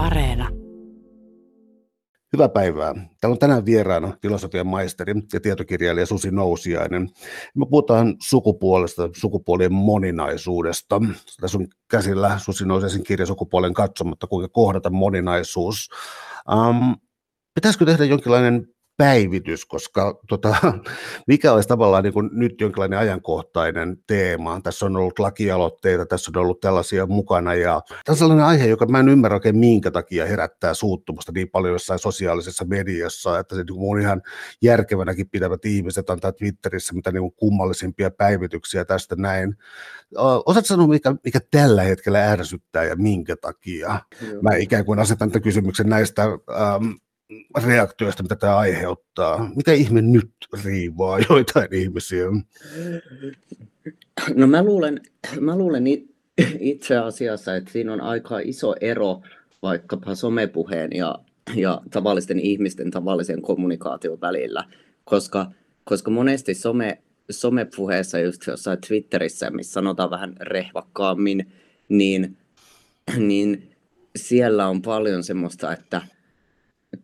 Areena. Hyvää päivää. Täällä on tänään vieraana filosofian maisteri ja tietokirjailija Susi Nousiainen. Me puhutaan sukupuolesta, sukupuolien moninaisuudesta. Tässä on käsillä Susi Nousiaisen kirja Sukupuolen katsomatta, kuinka kohdata moninaisuus. Um, pitäisikö tehdä jonkinlainen päivitys, koska tota, mikä olisi tavallaan niin kuin nyt jonkinlainen ajankohtainen teema. Tässä on ollut lakialoitteita, tässä on ollut tällaisia mukana ja tämä on sellainen aihe, joka mä en ymmärrä oikein minkä takia herättää suuttumusta niin paljon jossain sosiaalisessa mediassa, että se niin on ihan järkevänäkin pitävät ihmiset antaa Twitterissä mitä niin kummallisimpia päivityksiä tästä näin. Osaatko sanoa, mikä, mikä tällä hetkellä ärsyttää ja minkä takia? Joo. Mä ikään kuin asetan tämän kysymyksen näistä ähm, reaktioista, mitä tämä aiheuttaa. Mitä ihme nyt riivaa joitain ihmisiä? No mä luulen, mä luulen itse asiassa, että siinä on aika iso ero vaikkapa somepuheen ja, ja tavallisten ihmisten tavallisen kommunikaation välillä, koska, koska monesti some, somepuheessa, just jossain Twitterissä, missä sanotaan vähän rehvakkaammin, niin, niin siellä on paljon semmoista, että –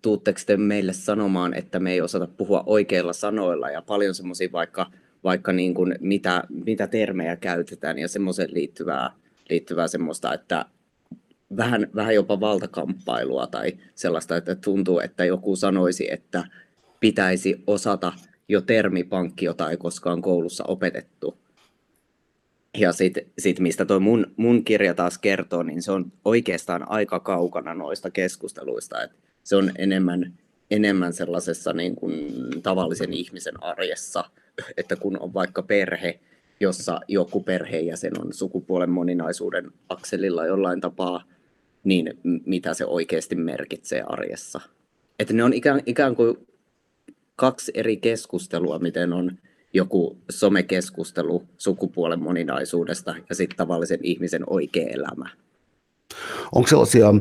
tuutteko te meille sanomaan, että me ei osata puhua oikeilla sanoilla ja paljon semmoisia vaikka, vaikka niin kuin mitä, mitä termejä käytetään ja semmoiseen liittyvää, liittyvää semmoista, että vähän, vähän jopa valtakamppailua tai sellaista, että tuntuu, että joku sanoisi, että pitäisi osata jo termipankki, jota ei koskaan koulussa opetettu. Ja sitten sit mistä tuo mun, mun kirja taas kertoo, niin se on oikeastaan aika kaukana noista keskusteluista. Et se on enemmän, enemmän sellaisessa niin kuin tavallisen ihmisen arjessa, että kun on vaikka perhe, jossa joku perheenjäsen on sukupuolen moninaisuuden akselilla jollain tapaa, niin mitä se oikeasti merkitsee arjessa. Että ne on ikään, ikään kuin kaksi eri keskustelua, miten on joku somekeskustelu sukupuolen moninaisuudesta ja sitten tavallisen ihmisen oikea elämä. Onko sellaisia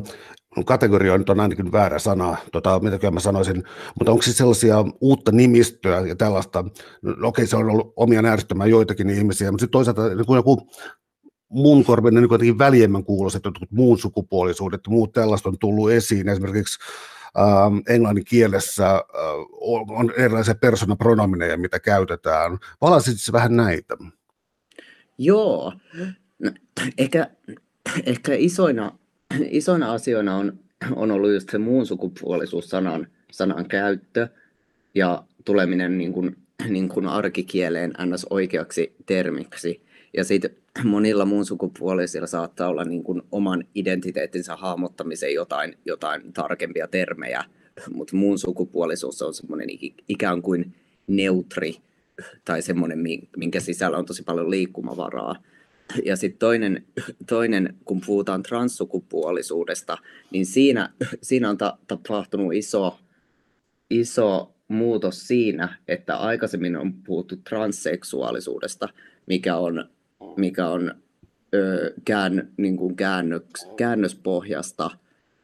kategoria nyt on ainakin väärä sana, tota, mitä mä sanoisin, mutta onko siis sellaisia uutta nimistöä ja tällaista, no, okei se on ollut omia ärsyttämään joitakin ihmisiä, mutta sitten toisaalta niin kuin joku mun korvinen niin jotenkin väljemmän kuuloiset jotkut muun sukupuolisuudet ja muut tällaista on tullut esiin, esimerkiksi ähm, englannin kielessä äh, on erilaisia persoonapronomineja, mitä käytetään. Valasitko vähän näitä? Joo, no, ehkä, ehkä isoina isoina asioina on, on ollut just se muun sukupuolisuus sanan, sanan käyttö ja tuleminen niin kuin, niin kuin arkikieleen ns. oikeaksi termiksi. Ja sitten monilla muun sukupuolisilla saattaa olla niin kuin oman identiteettinsä hahmottamisen jotain, jotain tarkempia termejä, mutta muun sukupuolisuus on semmoinen ikään kuin neutri tai semmoinen, minkä sisällä on tosi paljon liikkumavaraa. Ja sitten toinen, toinen, kun puhutaan transsukupuolisuudesta, niin siinä, siinä on ta- tapahtunut iso, iso muutos siinä, että aikaisemmin on puhuttu transseksuaalisuudesta, mikä on, mikä on ö, kään, niin kuin käännöks, käännöspohjasta,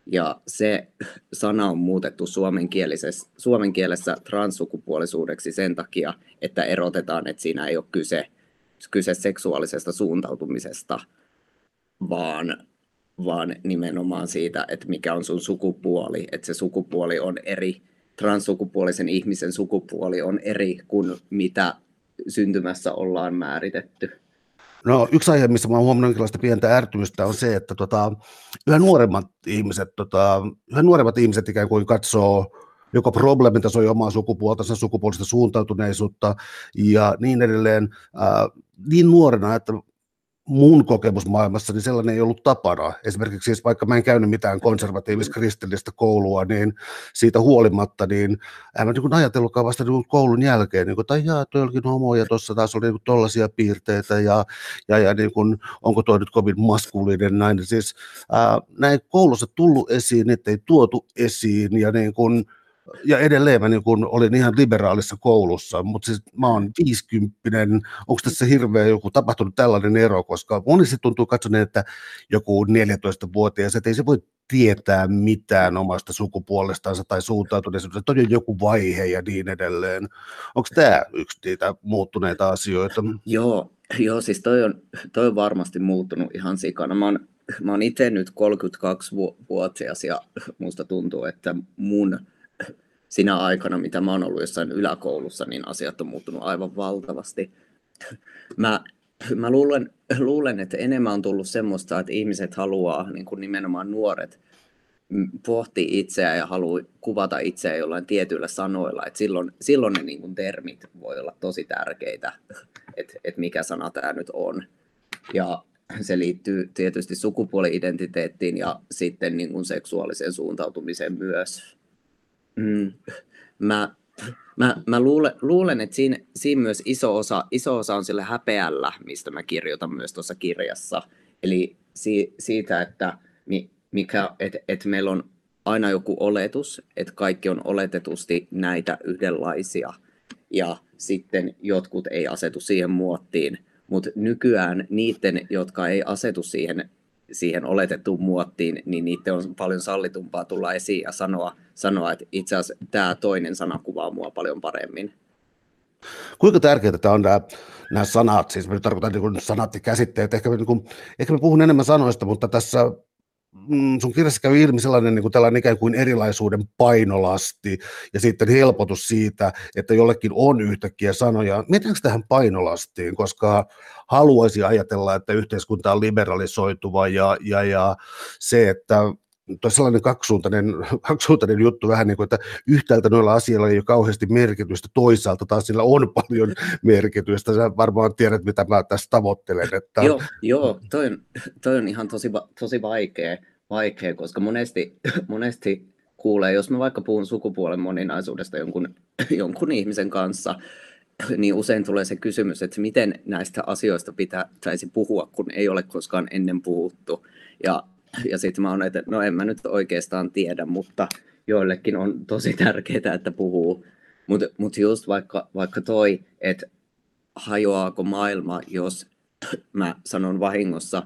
ja se sana on muutettu suomen, suomen kielessä transsukupuolisuudeksi sen takia, että erotetaan, että siinä ei ole kyse – kyse seksuaalisesta suuntautumisesta, vaan, vaan nimenomaan siitä, että mikä on sun sukupuoli, että se sukupuoli on eri, transsukupuolisen ihmisen sukupuoli on eri kuin mitä syntymässä ollaan määritetty. No yksi aihe, missä oon huomannut jonkinlaista pientä ärtymystä on se, että tota, yhä, nuoremmat ihmiset, tota, yhä nuoremmat ihmiset ikään kuin katsoo joko problemitasoja omaa sukupuolta, sukupuolista suuntautuneisuutta ja niin edelleen. Äh, niin nuorena, että mun kokemus maailmassa, niin sellainen ei ollut tapana. Esimerkiksi siis vaikka mä en käynyt mitään konservatiivista kristillistä koulua, niin siitä huolimatta, niin en mä niin ajatellutkaan vasta niin koulun jälkeen, niin kuin, tai jaa, toi olikin homo ja tuossa taas oli niin tollaisia piirteitä ja, ja, ja niin kuin, onko toi nyt kovin maskuliinen näin. Siis ää, näin koulussa tullut esiin, että ei tuotu esiin ja niin kuin, ja edelleen mä niin kun olin ihan liberaalissa koulussa, mutta siis mä oon 50 onko tässä hirveä joku tapahtunut tällainen ero, koska monesti tuntuu katsoneen, että joku 14-vuotias, että ei se voi tietää mitään omasta sukupuolestansa tai suuntautuneisuudesta, on joku vaihe ja niin edelleen. Onko tämä yksi niitä muuttuneita asioita? Joo, joo siis toi on, toi on varmasti muuttunut ihan sikana. Mä oon mä oon itse nyt 32-vuotias ja musta tuntuu, että mun sinä aikana, mitä mä oon ollut jossain yläkoulussa, niin asiat on muuttunut aivan valtavasti. Mä, mä luulen, luulen, että enemmän on tullut semmoista, että ihmiset haluaa, niin kuin nimenomaan nuoret, pohtii itseään ja haluaa kuvata itseään jollain tietyillä sanoilla, että silloin, silloin ne niin kuin termit voi olla tosi tärkeitä, että, että mikä sana tämä nyt on. Ja se liittyy tietysti sukupuoli-identiteettiin ja sitten niin kuin seksuaaliseen suuntautumiseen myös. Mm. Mä, mä, mä luulen, luulen, että siinä, siinä myös iso osa, iso osa on sillä häpeällä, mistä mä kirjoitan myös tuossa kirjassa. Eli si, siitä, että mikä, että et meillä on aina joku oletus, että kaikki on oletetusti näitä yhdenlaisia ja sitten jotkut ei asetu siihen muottiin, mutta nykyään niiden, jotka ei asetu siihen, siihen oletettuun muottiin, niin niiden on paljon sallitumpaa tulla esiin ja sanoa, sanoa että itse asiassa tämä toinen sana kuvaa mua paljon paremmin. Kuinka tärkeää tämä on nämä, nämä sanat, siis me tarkoitan niin sanat ja käsitteet, ehkä me, niin kuin, ehkä me puhun enemmän sanoista, mutta tässä mm, sun kirjassa käy ilmi sellainen niin kuin tällainen ikään kuin erilaisuuden painolasti ja sitten helpotus siitä, että jollekin on yhtäkkiä sanoja. Mietinkö tähän painolastiin, koska haluaisi ajatella, että yhteiskunta on liberalisoituva ja, ja, ja se, että tuo sellainen kaksisuuntainen, kaksisuuntainen juttu vähän niin kuin, että yhtäältä noilla asioilla ei ole kauheasti merkitystä, toisaalta taas sillä on paljon merkitystä. Sä varmaan tiedät, mitä mä tässä tavoittelen. Että... Joo, joo toi, on, toi on ihan tosi, tosi vaikea, vaikea, koska monesti, monesti kuulee, jos mä vaikka puhun sukupuolen moninaisuudesta jonkun, jonkun ihmisen kanssa, niin usein tulee se kysymys, että miten näistä asioista pitäisi puhua, kun ei ole koskaan ennen puhuttu. Ja ja sitten mä oon, että no en mä nyt oikeastaan tiedä, mutta joillekin on tosi tärkeää, että puhuu. Mutta mut just vaikka, vaikka toi, että hajoaako maailma, jos mä sanon vahingossa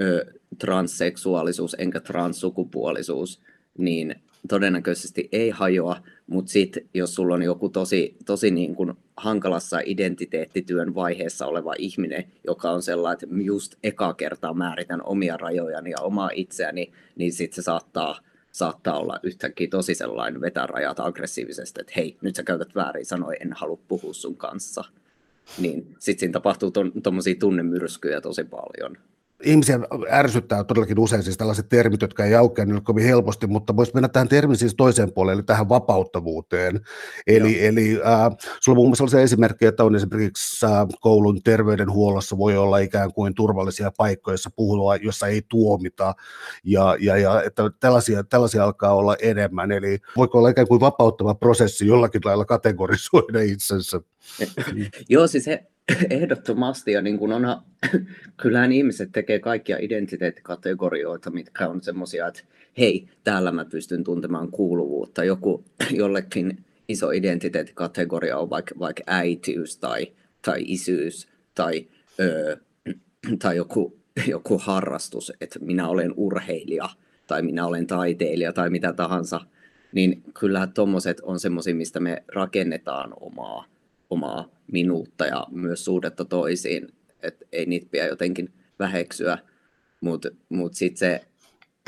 ö, transseksuaalisuus enkä transsukupuolisuus, niin todennäköisesti ei hajoa, mutta sitten jos sulla on joku tosi, tosi niin kuin hankalassa identiteettityön vaiheessa oleva ihminen, joka on sellainen, että just eka kertaa määritän omia rajojani ja omaa itseäni, niin sitten se saattaa, saattaa olla yhtäkkiä tosi sellainen vetää rajat aggressiivisesti, että hei, nyt sä käytät väärin sanoja, en halua puhua sun kanssa. Niin sitten siinä tapahtuu tuommoisia tunnemyrskyjä tosi paljon ihmisiä ärsyttää todellakin usein siis tällaiset termit, jotka ei aukea niille kovin helposti, mutta voisi mennä tähän termin siis toiseen puolelle, eli tähän vapauttavuuteen. Eli, eli äh, sulla on muun muassa se esimerkki, että on esimerkiksi äh, koulun terveydenhuollossa voi olla ikään kuin turvallisia paikkoja, joissa puhua, jossa ei tuomita, ja, ja, ja että tällaisia, tällaisia alkaa olla enemmän, eli voiko olla ikään kuin vapauttava prosessi jollakin lailla kategorisoida itsensä? Joo, siis he, Ehdottomasti, ja niin kuin onhan, kyllähän ihmiset tekee kaikkia identiteettikategorioita, mitkä on semmoisia, että hei, täällä mä pystyn tuntemaan kuuluvuutta. Joku, jollekin iso identiteettikategoria on vaikka, vaikka äitiys tai, tai isyys tai, öö, tai joku, joku harrastus, että minä olen urheilija tai minä olen taiteilija tai mitä tahansa, niin kyllähän tuommoiset on semmoisia, mistä me rakennetaan omaa omaa minuutta ja myös suhdetta toisiin, että ei niitä pidä jotenkin väheksyä, mutta mut, mut sitten se,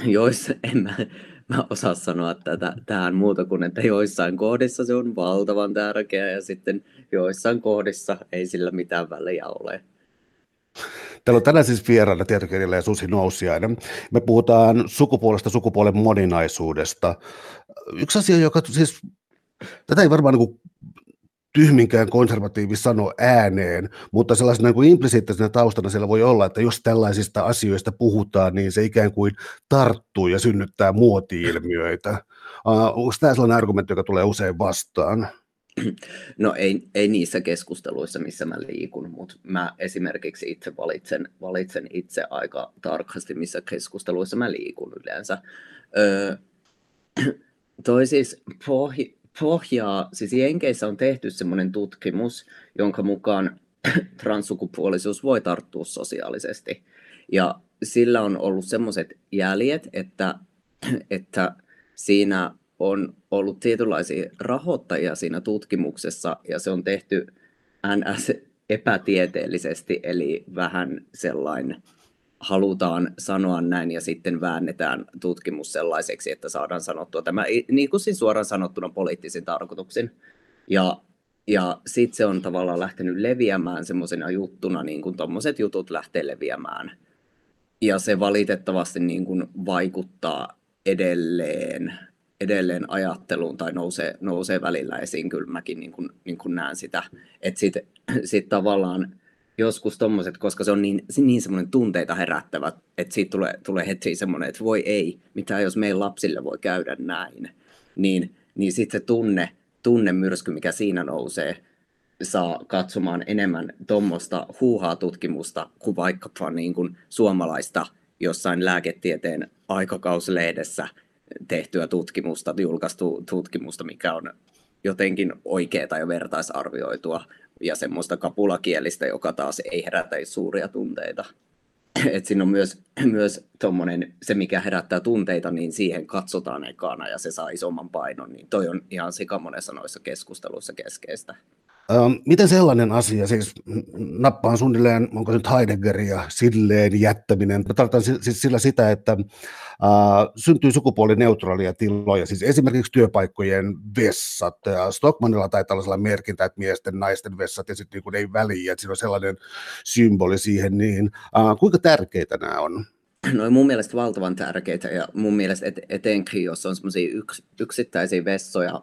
joissa, en mä, mä osaa sanoa tätä, tähän muuta kuin, että joissain kohdissa se on valtavan tärkeää ja sitten joissain kohdissa ei sillä mitään väliä ole. Täällä on tänään siis vieraana tietokirjailija Susi Nousiainen. Me puhutaan sukupuolesta, sukupuolen moninaisuudesta. Yksi asia, joka siis, tätä ei varmaan niin tyhminkään konservatiivi sano ääneen, mutta sellaisena kuin implisiittisenä taustana siellä voi olla, että jos tällaisista asioista puhutaan, niin se ikään kuin tarttuu ja synnyttää muoti-ilmiöitä. Uh, onko tämä sellainen argumentti, joka tulee usein vastaan? No ei, ei niissä keskusteluissa, missä mä liikun, mutta mä esimerkiksi itse valitsen, valitsen itse aika tarkasti, missä keskusteluissa mä liikun yleensä. Öö, toi siis pohj- pohjaa, siis Jenkeissä on tehty semmoinen tutkimus, jonka mukaan transsukupuolisuus voi tarttua sosiaalisesti. Ja sillä on ollut semmoiset jäljet, että, että siinä on ollut tietynlaisia rahoittajia siinä tutkimuksessa, ja se on tehty NS epätieteellisesti, eli vähän sellainen halutaan sanoa näin ja sitten väännetään tutkimus sellaiseksi, että saadaan sanottua tämä niin kuin siis suoraan sanottuna poliittisin tarkoituksin. Ja, ja sitten se on tavallaan lähtenyt leviämään semmoisena juttuna, niin kuin tuommoiset jutut lähtee leviämään. Ja se valitettavasti niin kuin vaikuttaa edelleen, edelleen ajatteluun tai nousee, nousee välillä esiin. Kyllä mäkin niin kuin, niin kuin näen sitä. Että sitten sit tavallaan joskus tommoset, koska se on niin, niin semmoinen tunteita herättävä, että siitä tulee, tulee heti semmoinen, että voi ei, mitä jos meidän lapsille voi käydä näin. Niin, niin sitten se tunne, tunne myrsky, mikä siinä nousee, saa katsomaan enemmän tuommoista huuhaa tutkimusta kuin vaikkapa niin kuin suomalaista jossain lääketieteen aikakauslehdessä tehtyä tutkimusta, julkaistu tutkimusta, mikä on jotenkin oikeaa ja vertaisarvioitua ja semmoista kapulakielistä, joka taas ei herätä suuria tunteita. Et siinä on myös, myös tommonen, se, mikä herättää tunteita, niin siihen katsotaan ekana ja se saa isomman painon. Niin toi on ihan sikamonessa noissa keskusteluissa keskeistä. Ähm, miten sellainen asia, siis nappaan suunnilleen, onko se nyt Heideggeria, silleen jättäminen, tarkoitan siis sillä sitä, että äh, syntyy sukupuolineutraalia tiloja, siis esimerkiksi työpaikkojen vessat, Stockmanilla tai tällaisella merkintä, että miesten, naisten vessat, ja sitten niin ei väliä, että siinä on sellainen symboli siihen, niin äh, kuinka tärkeitä nämä on? No mun mielestä valtavan tärkeitä, ja mun mielestä et, etenkin, jos on semmoisia yks, yksittäisiä vessoja,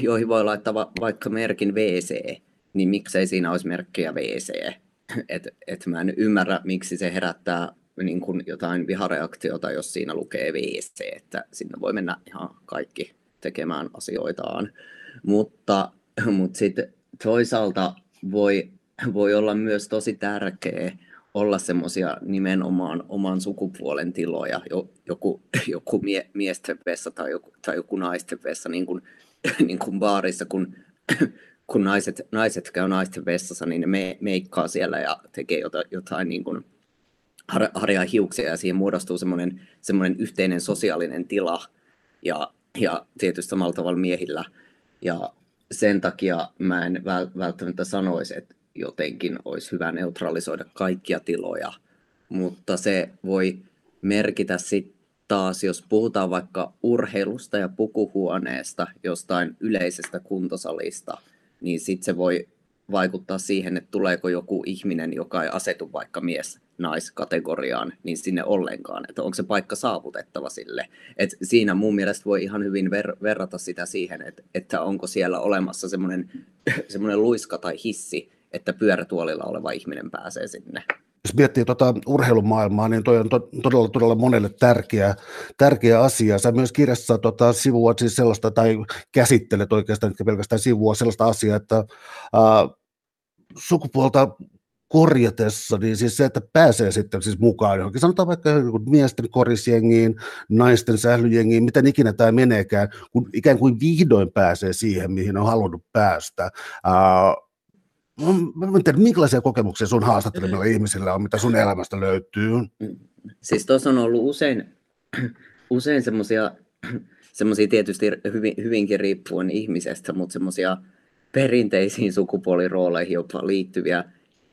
joihin voi laittaa va- vaikka merkin WC, niin miksei siinä olisi merkkiä WC. Et, et mä en ymmärrä, miksi se herättää niin kuin jotain vihareaktiota, jos siinä lukee WC, että sinne voi mennä ihan kaikki tekemään asioitaan. Mutta, mutta sitten toisaalta voi, voi olla myös tosi tärkeä olla semmoisia nimenomaan oman sukupuolen tiloja, joku, joku mie, miesten vessa tai joku, tai joku naisten vessa, niin kuin niin kuin baarissa, kun, kun naiset, naiset käy naisten vessassa, niin ne me, meikkaa siellä ja tekee jotain, jotain niin kuin har, harjaa hiuksia ja siihen muodostuu semmoinen, semmoinen yhteinen sosiaalinen tila ja, ja tietysti samalla tavalla miehillä. Ja sen takia mä en välttämättä sanoisi, että jotenkin olisi hyvä neutralisoida kaikkia tiloja, mutta se voi merkitä sitten taas, jos puhutaan vaikka urheilusta ja pukuhuoneesta, jostain yleisestä kuntosalista, niin sitten se voi vaikuttaa siihen, että tuleeko joku ihminen, joka ei asetu vaikka mies naiskategoriaan, niin sinne ollenkaan, että onko se paikka saavutettava sille. Et siinä mun mielestä voi ihan hyvin ver- verrata sitä siihen, että, että onko siellä olemassa semmoinen luiska tai hissi, että pyörätuolilla oleva ihminen pääsee sinne jos miettii tuota urheilumaailmaa, niin toi on to, todella, todella monelle tärkeä, tärkeä asia. Sä myös kirjassa tota, sivua siis sellaista, tai käsittelet oikeastaan pelkästään sivua sellaista asiaa, että ää, sukupuolta korjatessa, niin siis se, että pääsee sitten siis mukaan johonkin, sanotaan vaikka miesten korisjengiin, naisten sählyjengiin, miten ikinä tämä meneekään, kun ikään kuin vihdoin pääsee siihen, mihin on halunnut päästä. Ää, Mä en tiedä, minkälaisia kokemuksia sun haastattelemilla ihmisillä on, mitä sun elämästä löytyy? Siis tuossa on ollut usein, usein semmoisia semmoisia tietysti hyvin, hyvinkin riippuen ihmisestä, mutta semmoisia perinteisiin sukupuolirooleihin jopa liittyviä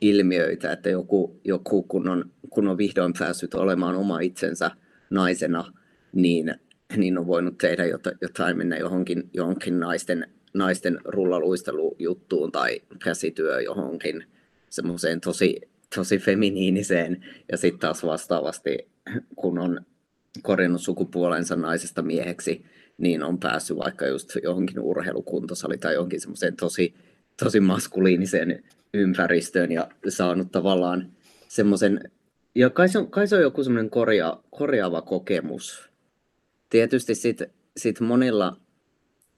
ilmiöitä, että joku, joku kun, on, kun on vihdoin päässyt olemaan oma itsensä naisena, niin, niin on voinut tehdä jotain, mennä johonkin, johonkin naisten naisten rullaluistelujuttuun tai käsityö johonkin semmoiseen tosi, tosi feminiiniseen. Ja sitten taas vastaavasti, kun on korjannut sukupuolensa naisesta mieheksi, niin on päässyt vaikka just johonkin urheilukuntosali tai johonkin semmoiseen tosi, tosi maskuliiniseen ympäristöön ja saanut tavallaan semmoisen, ja kai se on, kai se on joku semmoinen korja, korjaava kokemus. Tietysti sitten sit monilla,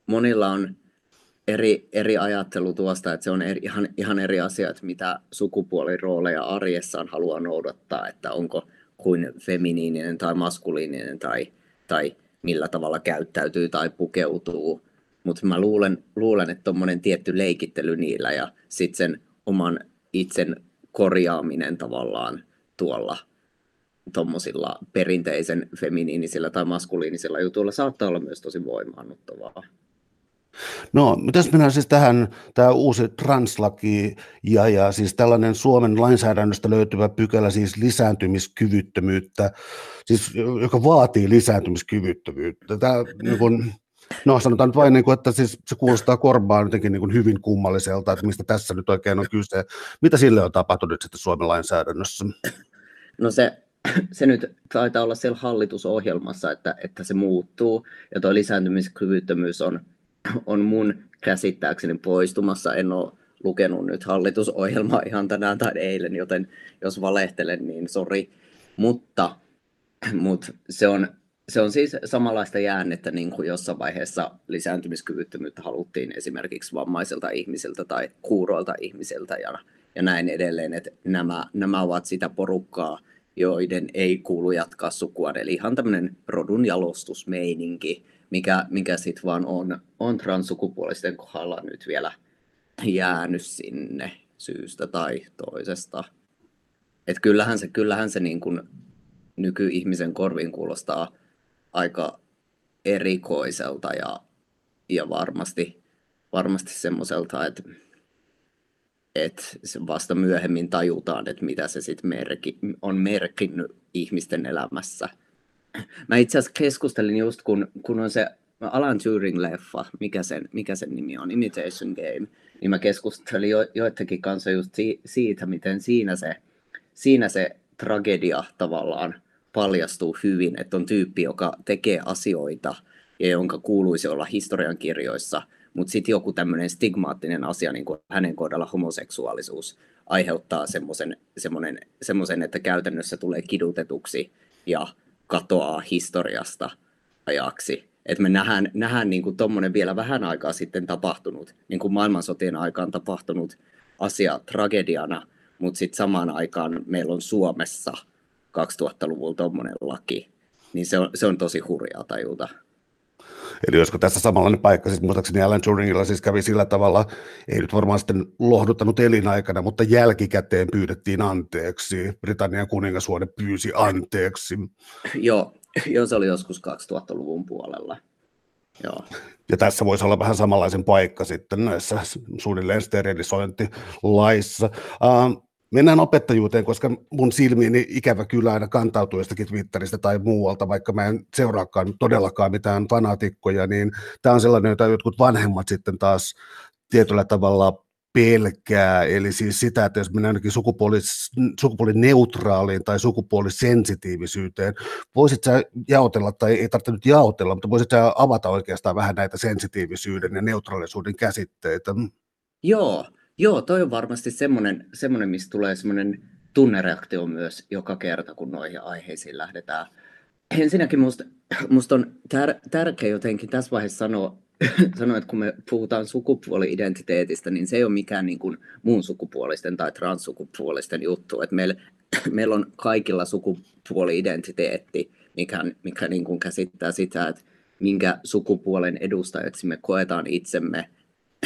monilla on eri, eri ajattelu tuosta, että se on eri, ihan, ihan eri asia, että mitä sukupuolirooleja arjessaan haluaa noudattaa, että onko kuin feminiininen tai maskuliininen tai, tai millä tavalla käyttäytyy tai pukeutuu. Mutta mä luulen, luulen että tuommoinen tietty leikittely niillä ja sitten sen oman itsen korjaaminen tavallaan tuolla tuommoisilla perinteisen feminiinisillä tai maskuliinisilla jutuilla saattaa olla myös tosi voimaannuttavaa. No, mitäs mennään siis tähän, tämä uusi translaki ja, ja siis tällainen Suomen lainsäädännöstä löytyvä pykälä, siis lisääntymiskyvyttömyyttä, siis, joka vaatii lisääntymiskyvyttömyyttä. Tämä, niin kun, no sanotaan nyt vain, niin kuin, että siis se kuulostaa korvaan jotenkin niin hyvin kummalliselta, että mistä tässä nyt oikein on kyse. Mitä sille on tapahtunut sitten Suomen lainsäädännössä? No se se nyt taitaa olla siellä hallitusohjelmassa, että, että se muuttuu, ja tuo lisääntymiskyvyttömyys on, on mun käsittääkseni poistumassa. En ole lukenut nyt hallitusohjelmaa ihan tänään tai eilen, joten jos valehtelen, niin sori. Mutta, mutta se, on, se on siis samanlaista jäännettä, niin kuin jossain vaiheessa lisääntymiskyvyttömyyttä haluttiin esimerkiksi vammaisilta ihmisiltä tai kuuroilta ihmisiltä ja, ja näin edelleen, että nämä, nämä ovat sitä porukkaa, joiden ei kuulu jatkaa sukua. Eli ihan tämmöinen rodun jalostusmeininki, mikä, mikä sitten vaan on, on transsukupuolisten kohdalla nyt vielä jäänyt sinne syystä tai toisesta. Et kyllähän se, kyllähän se niin kuin nykyihmisen korviin kuulostaa aika erikoiselta ja, ja varmasti, varmasti semmoiselta, että että vasta myöhemmin tajutaan, että mitä se sitten merki, on merkinnyt ihmisten elämässä. Mä itse asiassa keskustelin just, kun, kun on se Alan Turing-leffa, mikä sen, mikä sen nimi on, Imitation Game, niin mä keskustelin jo, joidenkin kanssa just si, siitä, miten siinä se, siinä se tragedia tavallaan paljastuu hyvin, että on tyyppi, joka tekee asioita ja jonka kuuluisi olla historiankirjoissa – mutta sitten joku tämmöinen stigmaattinen asia, niin kuin hänen kohdalla homoseksuaalisuus, aiheuttaa semmoisen, että käytännössä tulee kidutetuksi ja katoaa historiasta ajaksi. Että me nähdään, nähdään niin tuommoinen vielä vähän aikaa sitten tapahtunut, niin kuin maailmansotien aikaan tapahtunut asia tragediana, mutta sitten samaan aikaan meillä on Suomessa 2000-luvulla tuommoinen laki, niin se on, se on tosi hurjaa tajuta. Eli olisiko tässä samanlainen paikka, siis muistaakseni Alan Turingilla siis kävi sillä tavalla, ei nyt varmaan sitten lohduttanut elinaikana, mutta jälkikäteen pyydettiin anteeksi. Britannian kuningashuone pyysi anteeksi. Joo, joo se oli joskus 2000-luvun puolella. Joo. Ja tässä voisi olla vähän samanlaisen paikka sitten näissä suunnilleen sterilisointilaissa. Uh, Mennään opettajuuteen, koska mun silmiini ikävä kyllä aina kantautuu jostakin Twitteristä tai muualta, vaikka mä en seuraakaan todellakaan mitään fanaatikkoja, niin tämä on sellainen, jota jotkut vanhemmat sitten taas tietyllä tavalla pelkää, eli siis sitä, että jos mennään ainakin sukupuolis, sukupuolineutraaliin tai sukupuolisensitiivisyyteen, voisit sä jaotella, tai ei tarvitse nyt jaotella, mutta voisit sä avata oikeastaan vähän näitä sensitiivisyyden ja neutraalisuuden käsitteitä? Joo, Joo, toi on varmasti semmoinen, semmoinen mistä tulee semmoinen tunnereaktio myös joka kerta, kun noihin aiheisiin lähdetään. Ensinnäkin musta, musta on tär, tärkeä jotenkin tässä vaiheessa sanoa, sanoa, että kun me puhutaan sukupuoli-identiteetistä, niin se ei ole mikään niin kuin muun sukupuolisten tai transsukupuolisten juttu. Että meillä, meillä on kaikilla sukupuoli-identiteetti, mikä, mikä niin kuin käsittää sitä, että minkä sukupuolen edustajaksi me koetaan itsemme –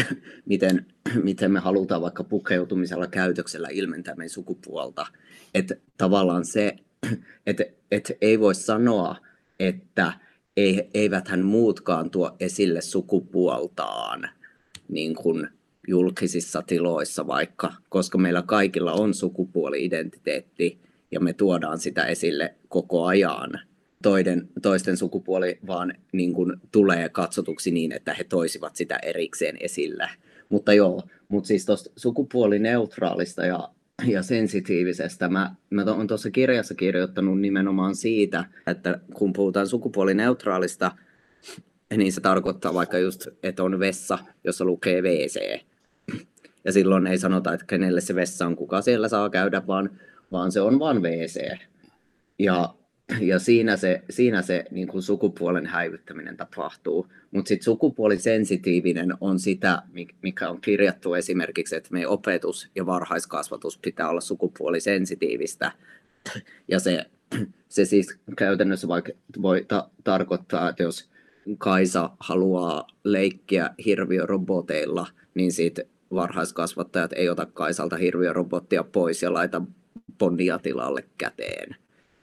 miten, miten me halutaan vaikka pukeutumisella käytöksellä ilmentää meidän sukupuolta. Että tavallaan se, että et ei voi sanoa, että ei, eiväthän muutkaan tuo esille sukupuoltaan niin kuin julkisissa tiloissa vaikka, koska meillä kaikilla on sukupuoli-identiteetti ja me tuodaan sitä esille koko ajan toiden, toisten sukupuoli vaan niin kuin tulee katsotuksi niin, että he toisivat sitä erikseen esille. Mutta joo, mutta siis tuosta sukupuolineutraalista ja, ja sensitiivisestä, mä, mä olen tuossa kirjassa kirjoittanut nimenomaan siitä, että kun puhutaan sukupuolineutraalista, niin se tarkoittaa vaikka just, että on vessa, jossa lukee WC. Ja silloin ei sanota, että kenelle se vessa on, kuka siellä saa käydä, vaan, vaan se on vain WC. Ja ja siinä se, siinä se niin kuin sukupuolen häivyttäminen tapahtuu. Mutta sitten sukupuolisensitiivinen on sitä, mikä on kirjattu esimerkiksi, että meidän opetus ja varhaiskasvatus pitää olla sukupuolisensitiivistä. Ja se, se siis käytännössä vaikka voi ta- tarkoittaa, että jos Kaisa haluaa leikkiä hirviöroboteilla, niin sitten varhaiskasvattajat ei ota Kaisalta hirviörobottia pois ja laita Bondia tilalle käteen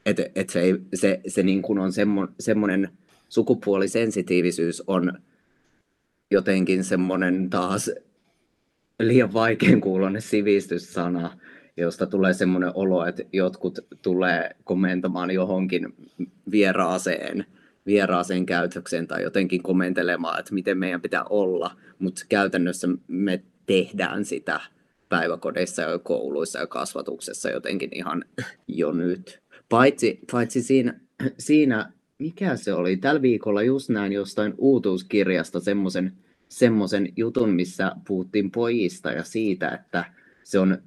että et se, se, se niin kuin on semmo, semmoinen sukupuolisensitiivisyys on, jotenkin semmoinen taas liian vaikean kuulonen sivistyssana, josta tulee semmoinen olo, että jotkut tulee komentamaan johonkin vieraaseen, vieraaseen käytökseen tai jotenkin komentelemaan, että miten meidän pitää olla, mutta käytännössä me tehdään sitä päiväkodeissa ja kouluissa ja kasvatuksessa jotenkin ihan jo nyt. Paitsi, paitsi siinä, siinä, mikä se oli, tällä viikolla just näin jostain uutuuskirjasta semmoisen semmoisen jutun, missä puhuttiin pojista ja siitä, että se on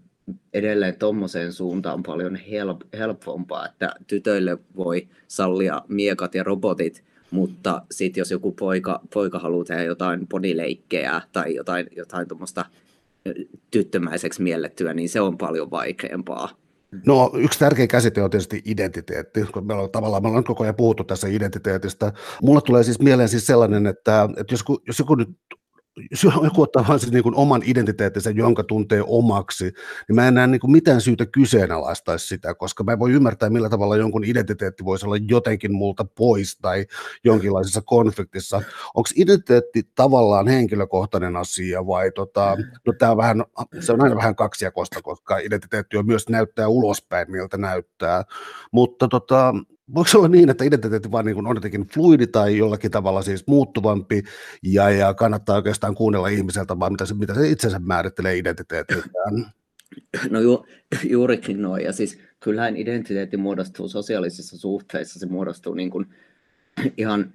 edelleen tuommoiseen suuntaan paljon help, helpompaa, että tytöille voi sallia miekat ja robotit, mutta sitten jos joku poika, poika haluaa tehdä jotain podileikkejä tai jotain, jotain tuommoista tyttömäiseksi miellettyä, niin se on paljon vaikeampaa. No yksi tärkeä käsite on tietysti identiteetti, kun me ollaan tavallaan me ollaan koko ajan puhuttu tässä identiteetistä. Mulla tulee siis mieleen siis sellainen, että, että jos, jos joku nyt joku ottaa vain siis niin kuin oman identiteettinsä, jonka tuntee omaksi, niin mä en näe niin kuin mitään syytä kyseenalaistaisi sitä, koska mä en voi ymmärtää, millä tavalla jonkun identiteetti voisi olla jotenkin multa pois tai jonkinlaisessa konfliktissa. Onko identiteetti tavallaan henkilökohtainen asia vai tota, no tää on vähän, se on aina vähän kaksijakosta, koska identiteetti on myös näyttää ulospäin, miltä näyttää, mutta tota, voiko se olla niin, että identiteetti vaan niin on jotenkin fluidi tai jollakin tavalla siis muuttuvampi? Ja, ja kannattaa oikeastaan kuunnella ihmiseltä vaan mitä se, mitä se itsensä määrittelee identiteetillään? No ju, juurikin noin. Ja siis kyllähän identiteetti muodostuu sosiaalisissa suhteissa, se muodostuu niin kuin ihan,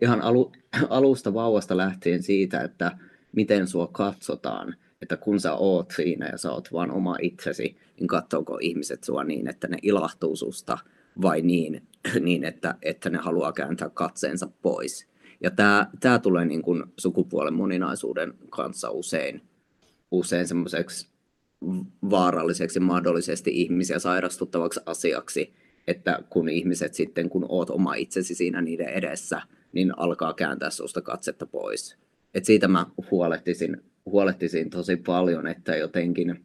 ihan alu, alusta vauvasta lähtien siitä, että miten sua katsotaan, että kun sä oot siinä ja sä oot vaan oma itsesi, niin katsoako ihmiset sua niin, että ne ilahtuu susta – vai niin, niin että, että ne haluaa kääntää katseensa pois. Ja tämä, tämä tulee niin kuin sukupuolen moninaisuuden kanssa usein, usein semmoiseksi vaaralliseksi mahdollisesti ihmisiä sairastuttavaksi asiaksi, että kun ihmiset sitten, kun oot oma itsesi siinä niiden edessä, niin alkaa kääntää susta katsetta pois. Et siitä mä huolehtisin, huolehtisin tosi paljon, että jotenkin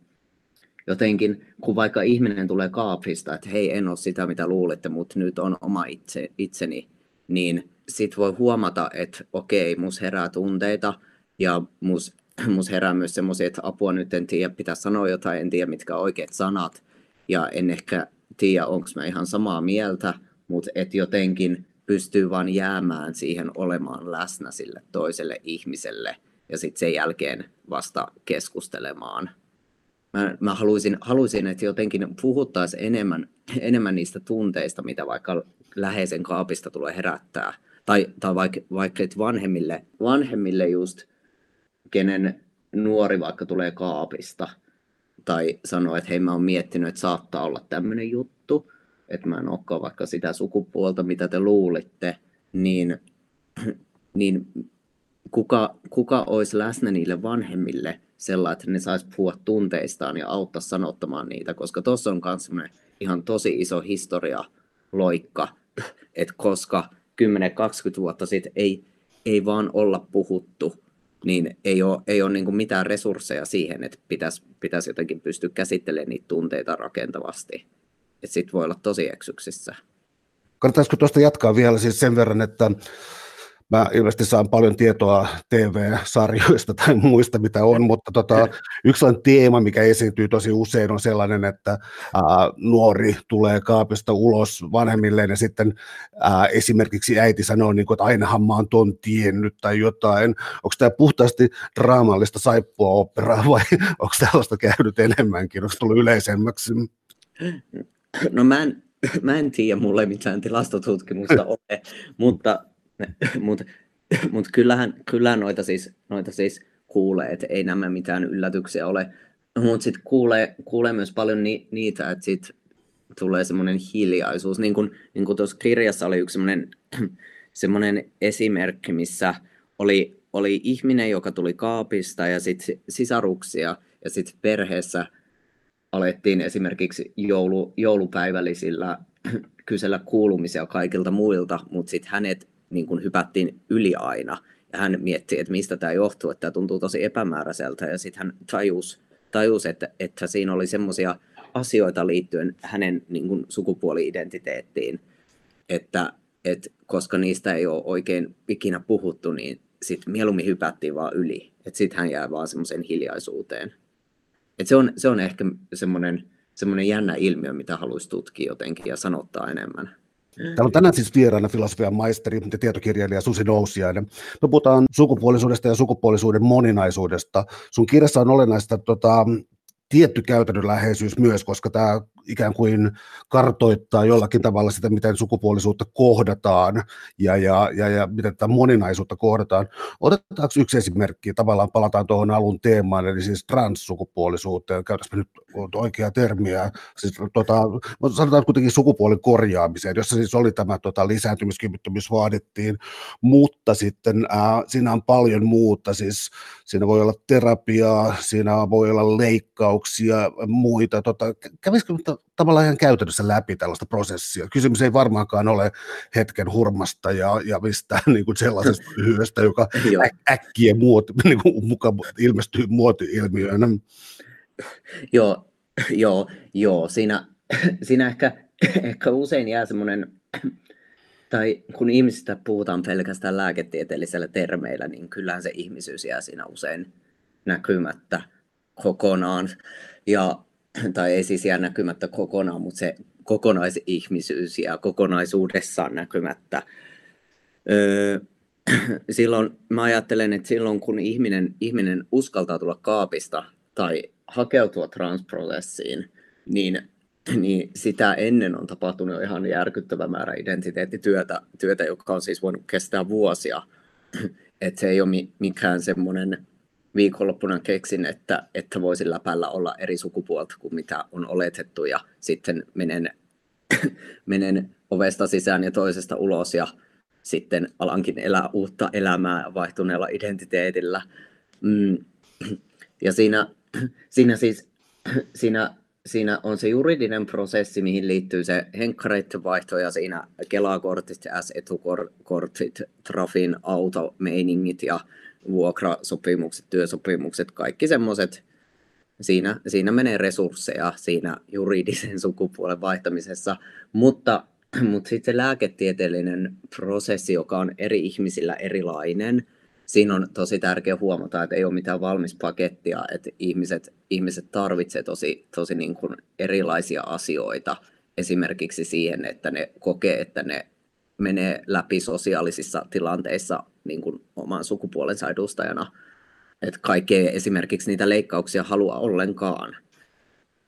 jotenkin, kun vaikka ihminen tulee kaapista, että hei, en ole sitä, mitä luulitte, mutta nyt on oma itse, itseni, niin sit voi huomata, että okei, mus herää tunteita ja mus, mus herää myös semmoisia, että apua nyt en tiedä, pitää sanoa jotain, en tiedä mitkä oikeat sanat. Ja en ehkä tiedä, onko mä ihan samaa mieltä, mutta et jotenkin pystyy vaan jäämään siihen olemaan läsnä sille toiselle ihmiselle ja sitten sen jälkeen vasta keskustelemaan mä, mä haluaisin, haluaisin, että jotenkin puhuttaisiin enemmän, enemmän niistä tunteista, mitä vaikka läheisen kaapista tulee herättää. Tai, tai vaikka, vaikka vanhemmille, vanhemmille just, kenen nuori vaikka tulee kaapista, tai sanoo, että hei mä oon miettinyt, että saattaa olla tämmöinen juttu, että mä en olekaan vaikka sitä sukupuolta, mitä te luulitte, niin, niin kuka, kuka olisi läsnä niille vanhemmille sellainen, että ne saisi puhua tunteistaan ja auttaa sanottamaan niitä, koska tuossa on myös ihan tosi iso historia loikka, että koska 10-20 vuotta sitten ei, ei vaan olla puhuttu, niin ei ole, ei ole niin mitään resursseja siihen, että pitäisi, pitäisi jotenkin pystyä käsittelemään niitä tunteita rakentavasti. Sitten voi olla tosi eksyksissä. Kannattaisiko tuosta jatkaa vielä siis sen verran, että Mä ilmeisesti saan paljon tietoa TV-sarjoista tai muista, mitä on, mutta tota, yksi sellainen teema, mikä esiintyy tosi usein, on sellainen, että ää, nuori tulee kaapista ulos vanhemmilleen ja sitten ää, esimerkiksi äiti sanoo, niin kuin, että ainahan mä oon ton tiennyt tai jotain. Onko tämä puhtaasti draamallista saippua operaa vai onko tällaista käynyt enemmänkin? Onko tullut yleisemmäksi? No mä en, mä en tiedä, mulle ei mitään tilastotutkimusta ole, mutta Mutta mut kyllähän, kyllähän noita, siis, noita siis kuulee, että ei nämä mitään yllätyksiä ole. Mutta sitten kuulee, kuulee myös paljon ni, niitä, että sitten tulee semmoinen hiljaisuus. Niin kuin, niin kuin tuossa kirjassa oli yksi semmoinen, semmoinen esimerkki, missä oli, oli ihminen, joka tuli kaapista ja sitten sisaruksia ja sitten perheessä alettiin esimerkiksi joulu, joulupäivällisillä kysellä kuulumisia kaikilta muilta, mutta sitten hänet niin kuin hypättiin yli aina. Ja hän mietti, että mistä tämä johtuu, että tämä tuntuu tosi epämääräiseltä. Ja sitten hän tajusi, tajus, että, että siinä oli semmoisia asioita liittyen hänen niin kuin sukupuoli-identiteettiin, että, että koska niistä ei ole oikein ikinä puhuttu, niin sitten mieluummin hypättiin vaan yli. Että sitten hän jää vaan semmoiseen hiljaisuuteen. Et se, on, se on ehkä semmoinen, semmoinen jännä ilmiö, mitä haluaisi tutkia jotenkin ja sanottaa enemmän. Täällä on tänään siis vieraana filosofian maisteri ja tietokirjailija Susi Nousiainen. Me puhutaan sukupuolisuudesta ja sukupuolisuuden moninaisuudesta. Sun kirjassa on olennaista tota, tietty käytännönläheisyys myös, koska tämä ikään kuin kartoittaa jollakin tavalla sitä, miten sukupuolisuutta kohdataan ja, ja, ja, ja miten tätä moninaisuutta kohdataan. Otetaanko yksi esimerkki, tavallaan palataan tuohon alun teemaan, eli siis transsukupuolisuuteen, käytäisiin nyt oikeaa termiä, siis tota, sanotaan kuitenkin sukupuolen korjaamiseen, jossa siis oli tämä tota, lisääntymiskyvyttömyys vaadittiin, mutta sitten äh, siinä on paljon muuta, siis siinä voi olla terapiaa, siinä voi olla leikkauksia, muita, tota, kävisikö tavallaan ihan käytännössä läpi tällaista prosessia. Kysymys ei varmaankaan ole hetken hurmasta ja, ja mistään niin kuin sellaisesta hyöstä, joka ä, äkkiä muoti, niin kuin muka ilmestyy muoti-ilmiönä. Joo, joo, joo. Siinä, siinä ehkä, ehkä usein jää semmoinen, tai kun ihmisistä puhutaan pelkästään lääketieteellisellä termeillä, niin kyllähän se ihmisyys jää siinä usein näkymättä kokonaan. Ja tai ei siis jää näkymättä kokonaan, mutta se kokonaisihmisyys ja kokonaisuudessaan näkymättä. Öö, silloin mä ajattelen, että silloin kun ihminen, ihminen uskaltaa tulla kaapista tai hakeutua transprosessiin, niin, niin sitä ennen on tapahtunut ihan järkyttävä määrä identiteettityötä, työtä, joka on siis voinut kestää vuosia. Että se ei ole mikään semmoinen viikonloppuna keksin, että, että voisin läpällä olla eri sukupuolta kuin mitä on oletettu ja sitten menen, menen ovesta sisään ja toisesta ulos ja sitten alankin elää uutta elämää vaihtuneella identiteetillä. Mm. Ja siinä, siinä siis siinä, siinä on se juridinen prosessi, mihin liittyy se henkkareiden vaihto ja siinä Kelakortit, S-etukortit, Trafin automeiningit ja vuokrasopimukset, työsopimukset, kaikki semmoiset, siinä, siinä menee resursseja siinä juridisen sukupuolen vaihtamisessa, mutta, mutta sitten se lääketieteellinen prosessi, joka on eri ihmisillä erilainen, siinä on tosi tärkeää huomata, että ei ole mitään valmis pakettia, että ihmiset, ihmiset tarvitsevat tosi, tosi niin kuin erilaisia asioita. Esimerkiksi siihen, että ne kokee, että ne menee läpi sosiaalisissa tilanteissa niin kuin oman sukupuolensa edustajana. Että kaikki ei esimerkiksi niitä leikkauksia halua ollenkaan.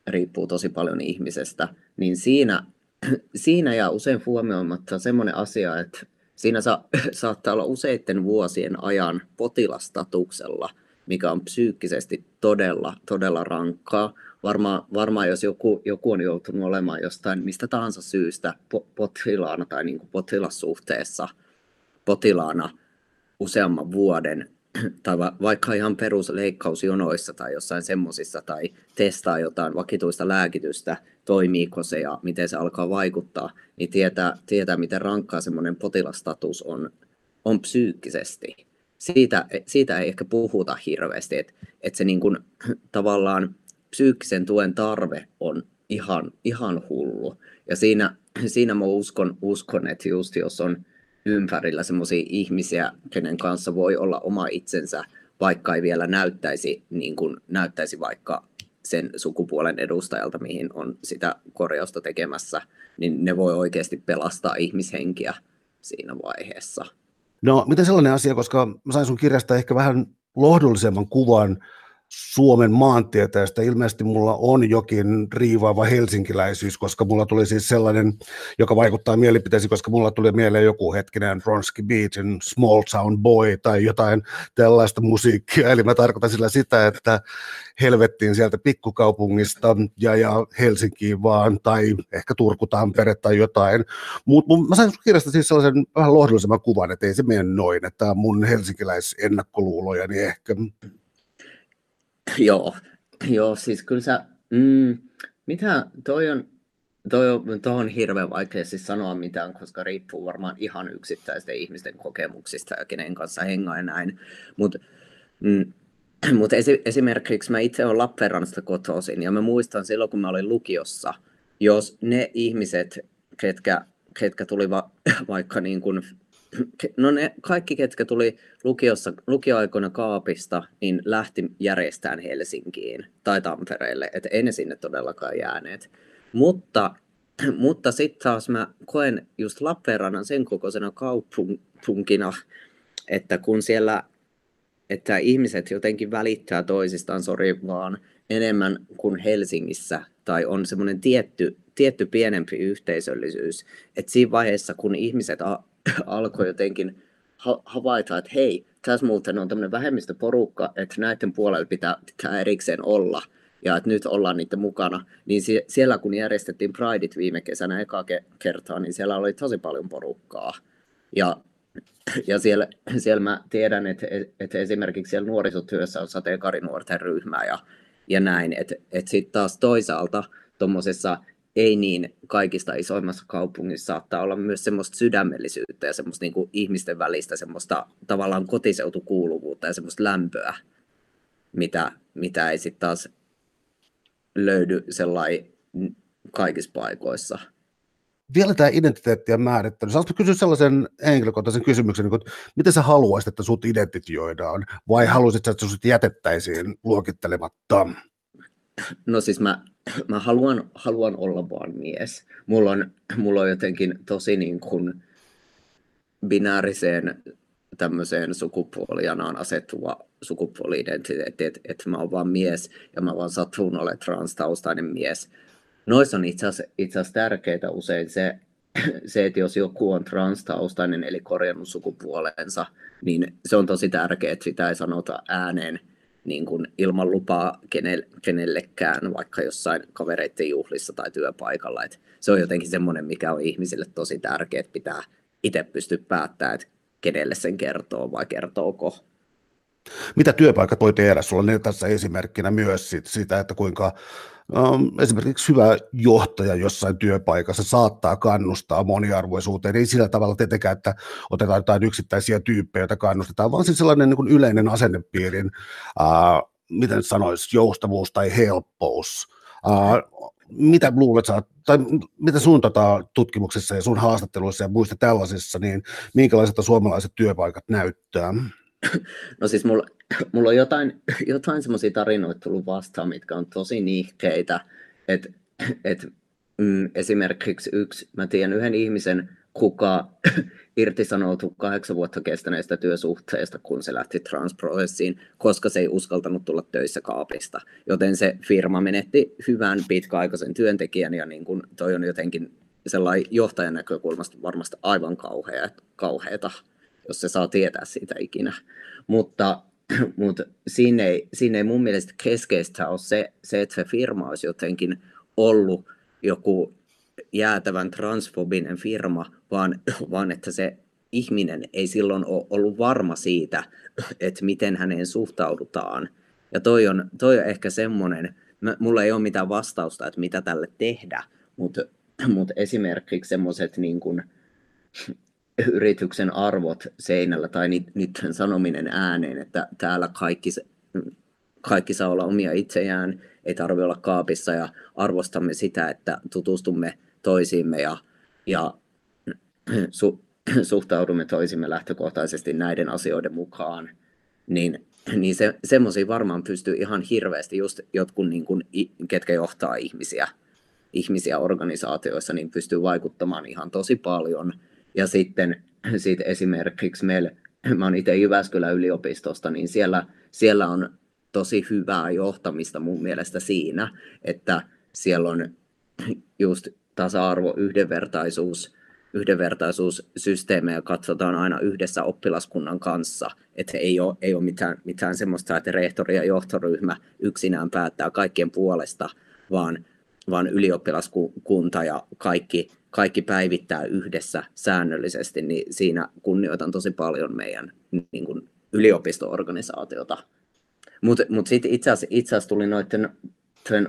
Riippuu tosi paljon ihmisestä. Niin siinä, siinä jää usein huomioimatta semmoinen asia, että siinä sa, saattaa olla useiden vuosien ajan potilastatuksella, mikä on psyykkisesti todella, todella rankkaa. Varmaan, varmaan jos joku, joku on joutunut olemaan jostain mistä tahansa syystä potilaana tai niin kuin potilassuhteessa potilaana – useamman vuoden tai va- vaikka ihan perusleikkausjonoissa tai jossain semmoisissa tai testaa jotain vakituista lääkitystä, toimiiko se ja miten se alkaa vaikuttaa, niin tietää, tietää miten rankkaa semmoinen potilastatus on, on psyykkisesti. Siitä, siitä ei ehkä puhuta hirveästi, että, että se niin kuin, tavallaan psyykkisen tuen tarve on ihan, ihan hullu. Ja siinä, siinä mä uskon, uskon, että just jos on ympärillä semmoisia ihmisiä, kenen kanssa voi olla oma itsensä, vaikka ei vielä näyttäisi, niin kuin näyttäisi vaikka sen sukupuolen edustajalta, mihin on sitä korjausta tekemässä, niin ne voi oikeasti pelastaa ihmishenkiä siinä vaiheessa. No, miten sellainen asia, koska mä sain sun kirjasta ehkä vähän lohdullisemman kuvan Suomen maantieteestä. Ilmeisesti mulla on jokin riivaava helsinkiläisyys, koska mulla tuli siis sellainen, joka vaikuttaa mielipiteisiin, koska mulla tuli mieleen joku hetkinen Bronski Beachin Small Town Boy tai jotain tällaista musiikkia. Eli mä tarkoitan sillä sitä, että helvettiin sieltä pikkukaupungista ja, ja Helsinkiin vaan, tai ehkä Turku, Tampere tai jotain. Mutta mä sain kirjasta siis sellaisen vähän lohdullisemman kuvan, että ei se mene noin, että mun helsinkiläisennakkoluuloja, niin ehkä Joo, joo, siis kyllä sä, mm, mitä toi on, toi on, toi on hirveän vaikea siis sanoa mitään, koska riippuu varmaan ihan yksittäisten ihmisten kokemuksista ja kenen kanssa hengaa ja näin. Mutta mm, mut esi- esimerkiksi mä itse olen Lappeenrannasta kotoisin ja mä muistan silloin, kun mä olin lukiossa, jos ne ihmiset, ketkä, ketkä tuli va- vaikka niin kuin no ne kaikki, ketkä tuli lukiossa, lukioaikoina Kaapista, niin lähti järjestään Helsinkiin tai Tampereelle, että ei ne sinne todellakaan jääneet. Mutta, mutta sitten taas mä koen just Lappeenrannan sen kokoisena kaupunkina, että kun siellä, että ihmiset jotenkin välittää toisistaan, sori vaan, enemmän kuin Helsingissä, tai on semmoinen tietty, tietty pienempi yhteisöllisyys, että siinä vaiheessa, kun ihmiset alkoi jotenkin ha- havaita, että hei, tässä muuten on tämmöinen vähemmistöporukka, että näiden puolella pitää, pitää erikseen olla, ja että nyt ollaan niiden mukana, niin sie- siellä kun järjestettiin Prideit viime kesänä eka ke- kertaa, niin siellä oli tosi paljon porukkaa. Ja, ja siellä, siellä mä tiedän, että, että esimerkiksi siellä nuorisotyössä on sateenkaarinuorten ryhmä ja, ja näin, että, että sitten taas toisaalta tuommoisessa ei niin kaikista isoimmassa kaupungissa saattaa olla myös semmoista sydämellisyyttä ja semmoista niin kuin ihmisten välistä semmoista tavallaan kotiseutukuuluvuutta ja semmoista lämpöä, mitä, mitä ei sitten taas löydy sellainen kaikissa paikoissa. Vielä tämä identiteettien määrittely. Saanko kysyä sellaisen henkilökohtaisen kysymyksen, niin että miten sä haluaisit, että sut identifioidaan, vai haluaisit, että sut jätettäisiin luokittelematta? No siis mä, mä haluan, haluan olla vaan mies. Mulla on, mulla on jotenkin tosi niin kuin binääriseen tämmöiseen sukupuolijanaan asettuva sukupuoli-identiteetti, että, että mä oon vaan mies ja mä vaan satun olemaan transtaustainen mies. Noissa on itse asiassa tärkeää usein se, se, että jos joku on transtaustainen eli korjannut sukupuolensa, niin se on tosi tärkeää, että sitä ei sanota ääneen niin kuin ilman lupaa kenellekään, vaikka jossain kavereiden juhlissa tai työpaikalla. Et se on jotenkin semmoinen, mikä on ihmisille tosi tärkeää, että pitää itse pystyä päättämään, että kenelle sen kertoo vai kertooko. Mitä työpaikat voi tehdä? Sulla on tässä esimerkkinä myös siitä, että kuinka esimerkiksi hyvä johtaja jossain työpaikassa saattaa kannustaa moniarvoisuuteen. Ei sillä tavalla tietenkään, että otetaan jotain yksittäisiä tyyppejä, joita kannustetaan, vaan siis sellainen niin kuin yleinen asennepiirin, uh, miten sanoisi, joustavuus tai helppous. Mitä luulet, tai mitä sun tota, tutkimuksessa ja sun haastatteluissa ja muista tällaisissa, niin minkälaiset suomalaiset työpaikat näyttää? No siis mulla, mulla on jotain, jotain semmoisia tarinoita tullut vastaan, mitkä on tosi niihkeitä, että et, mm, esimerkiksi yksi, mä tiedän yhden ihmisen, kuka irtisanoutui kahdeksan vuotta kestäneestä työsuhteesta, kun se lähti transprosessiin, koska se ei uskaltanut tulla töissä kaapista. Joten se firma menetti hyvän pitkäaikaisen työntekijän ja niin kun toi on jotenkin sellainen johtajan näkökulmasta varmasti aivan kauhea, kauheata, jos se saa tietää siitä ikinä. Mutta, mutta siinä, ei, siinä ei mun mielestä keskeistä ole se, se, että se firma olisi jotenkin ollut joku jäätävän transfobinen firma, vaan, vaan että se ihminen ei silloin ole ollut varma siitä, että miten häneen suhtaudutaan. Ja toi on, toi on ehkä semmoinen, mulla ei ole mitään vastausta, että mitä tälle tehdä, mutta mut esimerkiksi semmoiset niin yrityksen arvot seinällä tai niiden sanominen ääneen, että täällä kaikki, kaikki saa olla omia itseään, ei tarvitse olla kaapissa ja arvostamme sitä, että tutustumme toisiimme ja, ja su, suhtaudumme toisimme lähtökohtaisesti näiden asioiden mukaan, niin, niin se, semmoisia varmaan pystyy ihan hirveästi, just jotkut, niin kuin, ketkä johtaa ihmisiä, ihmisiä organisaatioissa, niin pystyy vaikuttamaan ihan tosi paljon. Ja sitten sit esimerkiksi meillä, mä oon itse Jyväskylän yliopistosta, niin siellä, siellä on tosi hyvää johtamista mun mielestä siinä, että siellä on just tasa-arvo, yhdenvertaisuus, yhdenvertaisuussysteemejä katsotaan aina yhdessä oppilaskunnan kanssa, että ei ole, ei ole mitään, mitään semmoista, että rehtori ja johtoryhmä yksinään päättää kaikkien puolesta, vaan, vaan ylioppilaskunta ja kaikki, kaikki päivittää yhdessä säännöllisesti, niin siinä kunnioitan tosi paljon meidän niin kuin yliopisto-organisaatiota. Mutta mut, mut sitten itse asiassa tuli noiden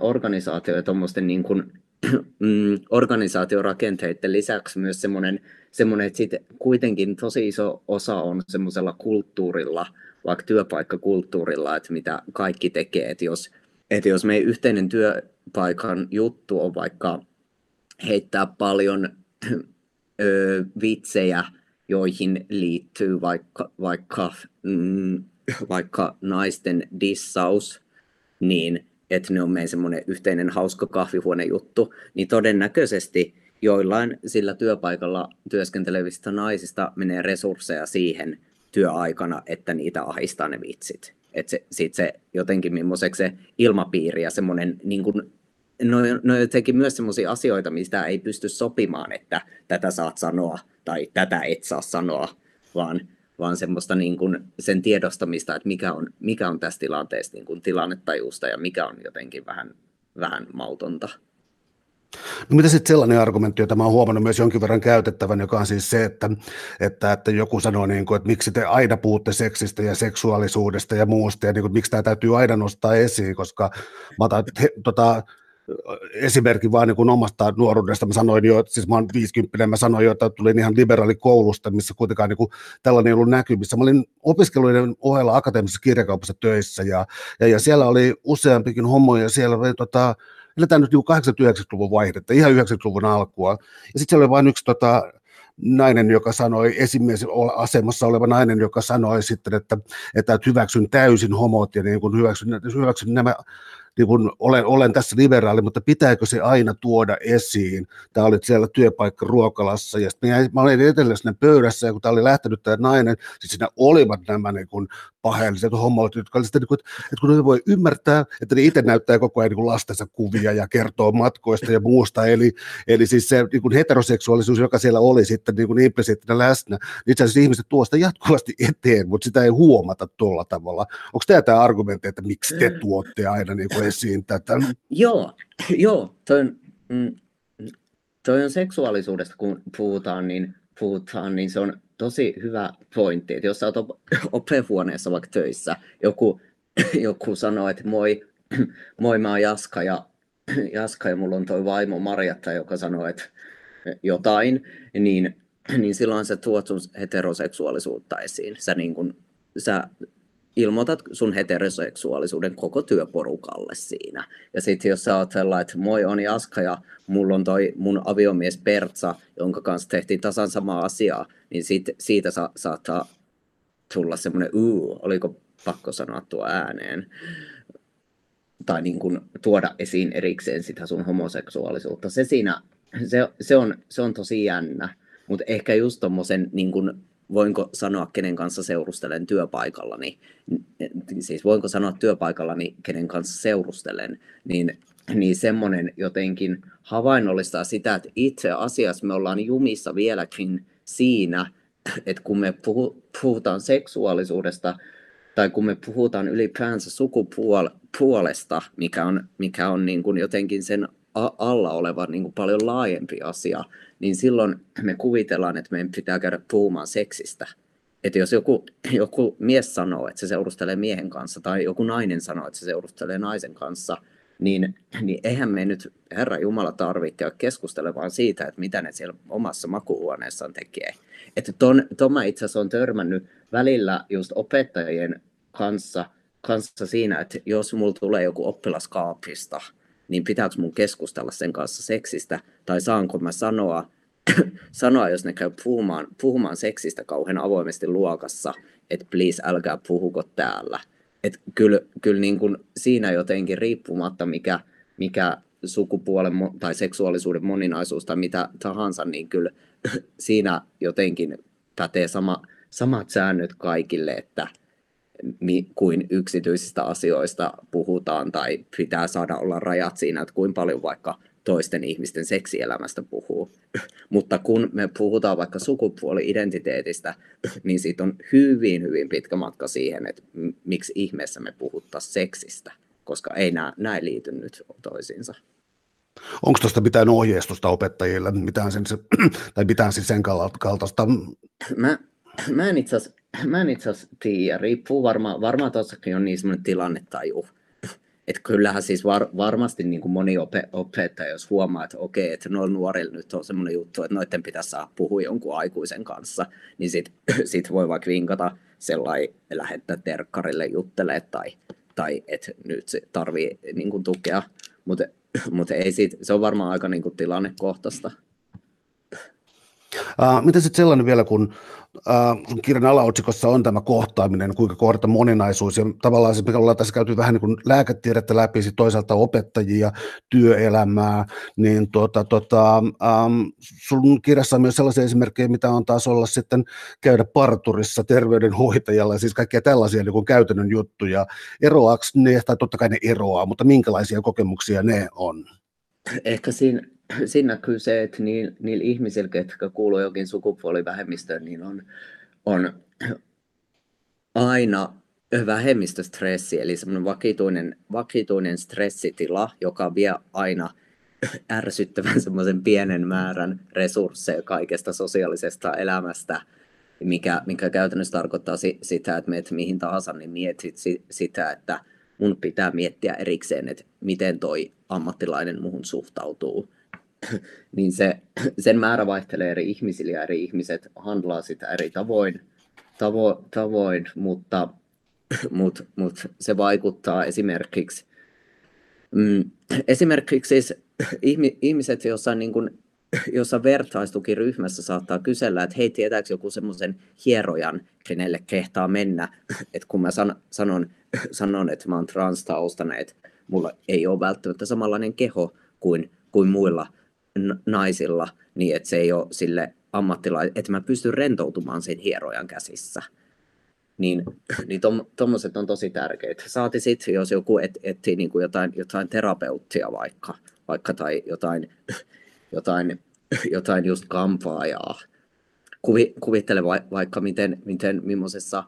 organisaatioiden tuommoisten niin kuin mm, organisaatiorakenteiden lisäksi myös semmoinen, semmoinen että sit kuitenkin tosi iso osa on semmoisella kulttuurilla, vaikka työpaikkakulttuurilla, että mitä kaikki tekee, että jos, että jos meidän yhteinen työpaikan juttu on vaikka heittää paljon ö, vitsejä joihin liittyy vaikka, vaikka, mm, vaikka naisten dissaus, niin että ne on meidän semmoinen yhteinen hauska kahvihuonejuttu, niin todennäköisesti joillain sillä työpaikalla työskentelevistä naisista menee resursseja siihen työaikana, että niitä ahistaa ne vitsit. Että se, sit se jotenkin millaiseksi se ilmapiiri ja semmoinen niin kuin no, no jotenkin myös sellaisia asioita, mistä ei pysty sopimaan, että tätä saat sanoa tai tätä et saa sanoa, vaan, vaan semmoista niin kuin sen tiedostamista, että mikä on, mikä on tässä tilanteessa niin kuin tilannetajusta ja mikä on jotenkin vähän, vähän mautonta. No mitä sitten sellainen argumentti, jota mä oon huomannut myös jonkin verran käytettävän, joka on siis se, että, että, että joku sanoo, niin kuin, että miksi te aina puhutte seksistä ja seksuaalisuudesta ja muusta, ja niin kuin, miksi tämä täytyy aina nostaa esiin, koska mä otan, he, tota, esimerkki vaan niin kuin omasta nuoruudesta. Mä sanoin jo, että siis mä oon 50, mä sanoin jo, että tulin ihan liberaalikoulusta, missä kuitenkaan niin kuin tällainen ei ollut näkyvissä. Mä olin opiskeluiden ohella akateemisessa kirjakaupassa töissä ja, ja, ja siellä oli useampikin homoja, siellä oli tota, eletään nyt 80-90-luvun vaihdetta, ihan 90-luvun alkua. Ja sitten siellä oli vain yksi tota, nainen, joka sanoi, esimies asemassa oleva nainen, joka sanoi sitten, että, että hyväksyn täysin homot ja niin kuin hyväksyn, hyväksyn nämä niin kun olen, olen tässä liberaali, mutta pitääkö se aina tuoda esiin? Tämä oli siellä työpaikka ruokalassa ja sitten mä olin etelä sinne pöydässä ja kun tämä oli lähtenyt tämä nainen, siis siinä olivat nämä niin kun paheelliset homot, jotka olivat niin kun, että kun ne voi ymmärtää, että ne itse näyttää koko ajan niin lastensa kuvia ja kertoo matkoista ja muusta, eli, eli siis se niin heteroseksuaalisuus, joka siellä oli sitten niin kuin implisiittinä läsnä, niin itse asiassa ihmiset tuo sitä jatkuvasti eteen, mutta sitä ei huomata tuolla tavalla. Onko tämä tämä argumentti, että miksi te tuotte aina niin kuin esiin tätä? Joo, joo toi on, mm, toi on seksuaalisuudesta, kun puhutaan, niin puhutaan, niin se on tosi hyvä pointti, että jos sä oot opehuoneessa vaikka töissä, joku, joku sanoo, että moi, moi mä oon Jaska ja, Jaska ja mulla on toi vaimo Marjatta, joka sanoo, että jotain, niin, niin silloin sä tuot sun heteroseksuaalisuutta esiin. Sä, niin kun, sä ilmoitat sun heteroseksuaalisuuden koko työporukalle siinä. Ja sitten jos sä oot sellainen, että moi on Jaska ja mulla on toi mun aviomies Pertsa, jonka kanssa tehtiin tasan samaa asiaa, niin sit, siitä sa- saattaa tulla semmoinen, uu, oliko pakko sanoa tuo ääneen. Tai niin kun tuoda esiin erikseen sitä sun homoseksuaalisuutta. Se siinä, se, se, on, se on tosi jännä. Mutta ehkä just tommosen niin voinko sanoa, kenen kanssa seurustelen työpaikallani, siis voinko sanoa työpaikallani, kenen kanssa seurustelen, niin, niin semmoinen jotenkin havainnollistaa sitä, että itse asiassa me ollaan jumissa vieläkin siinä, että kun me puhutaan seksuaalisuudesta, tai kun me puhutaan ylipäänsä sukupuolesta, mikä on, mikä on niin kuin jotenkin sen alla oleva niin kuin paljon laajempi asia, niin silloin me kuvitellaan, että meidän pitää käydä puhumaan seksistä. Että jos joku, joku mies sanoo, että se seurustelee miehen kanssa, tai joku nainen sanoo, että se seurustelee naisen kanssa, niin, niin eihän me nyt, Herra Jumala, tarvitse käydä keskustelemaan siitä, että mitä ne siellä omassa makuuhuoneessaan tekee. Että ton, ton mä itse asiassa olen törmännyt välillä just opettajien kanssa, kanssa siinä, että jos mulla tulee joku oppilaskaapista, niin pitääkö mun keskustella sen kanssa seksistä, tai saanko mä sanoa, sanoa jos ne käy puhumaan, puhumaan seksistä kauhean avoimesti luokassa, että please älkää puhuko täällä. Et kyllä, kyllä niin kuin siinä jotenkin riippumatta, mikä, mikä sukupuolen tai seksuaalisuuden moninaisuus tai mitä tahansa, niin kyllä siinä jotenkin pätee sama, samat säännöt kaikille, että kuin yksityisistä asioista puhutaan tai pitää saada olla rajat siinä, että kuinka paljon vaikka toisten ihmisten seksielämästä puhuu. Mutta kun me puhutaan vaikka sukupuoli-identiteetistä, niin siitä on hyvin, hyvin pitkä matka siihen, että miksi ihmeessä me puhuttaisiin seksistä, koska ei nämä, näin liity nyt toisiinsa. Onko tuosta mitään ohjeistusta opettajille, mitään sen, tai mitään siis sen kaltaista? Mä, mä en itse asiassa mä en itse asiassa tiedä, riippuu varmaan, varmaan tuossakin on niin semmoinen tilannetaju. Että kyllähän siis var, varmasti niin kuin moni ope, opettaja, jos huomaa, että okei, että noilla nuorilla nyt on semmoinen juttu, että noiden pitäisi saada puhua jonkun aikuisen kanssa, niin sit, sit voi vaikka vinkata sellainen lähettää terkkarille juttelee tai, tai että nyt se tarvii niin kuin tukea, mutta mut ei siitä, se on varmaan aika niin kuin tilannekohtaista. Uh, miten sitten sellainen vielä, kun uh, sun kirjan alaotsikossa on tämä kohtaaminen, kuinka kohdata moninaisuus, ja tavallaan se, mikä ollaan tässä käyty vähän niin kuin lääketiedettä läpi, sit toisaalta opettajia, työelämää, niin tota, tota, um, sun kirjassa on myös sellaisia esimerkkejä, mitä on taas olla sitten käydä parturissa terveydenhoitajalla, siis kaikkia tällaisia niin kuin käytännön juttuja. Eroaako ne, tai totta kai ne eroaa, mutta minkälaisia kokemuksia ne on? Ehkä siinä siinä näkyy se, että niillä, niillä ihmisillä, jotka kuuluu jokin sukupuolivähemmistöön, niin on, on aina vähemmistöstressi, eli semmoinen vakituinen, vakituinen stressitila, joka vie aina ärsyttävän semmoisen pienen määrän resursseja kaikesta sosiaalisesta elämästä, mikä, mikä käytännössä tarkoittaa si, sitä, että meet mihin tahansa, niin mietit si, sitä, että mun pitää miettiä erikseen, että miten toi ammattilainen muhun suhtautuu niin se, sen määrä vaihtelee eri ihmisillä ja eri ihmiset handlaa sitä eri tavoin, tavo, tavoin mutta, mutta, mutta se vaikuttaa esimerkiksi, mm, esimerkiksi siis ihmiset jossain niin kuin, jossa vertaistukiryhmässä saattaa kysellä, että hei, tietääkö joku semmoisen hierojan, kenelle kehtaa mennä, että kun mä san, sanon, sanon, että mä oon transtaustainen, että mulla ei ole välttämättä samanlainen keho kuin, kuin muilla naisilla, niin että se ei ole sille ammattilainen, että mä pystyn rentoutumaan sen hierojan käsissä. Niin, niin tuommoiset on tosi tärkeitä. Saati sitten, jos joku et, etsii niin kuin jotain, jotain terapeuttia vaikka, vaikka tai jotain, jotain, jotain just kampaajaa. Kuvi, kuvittele va, vaikka miten, miten millaisessa,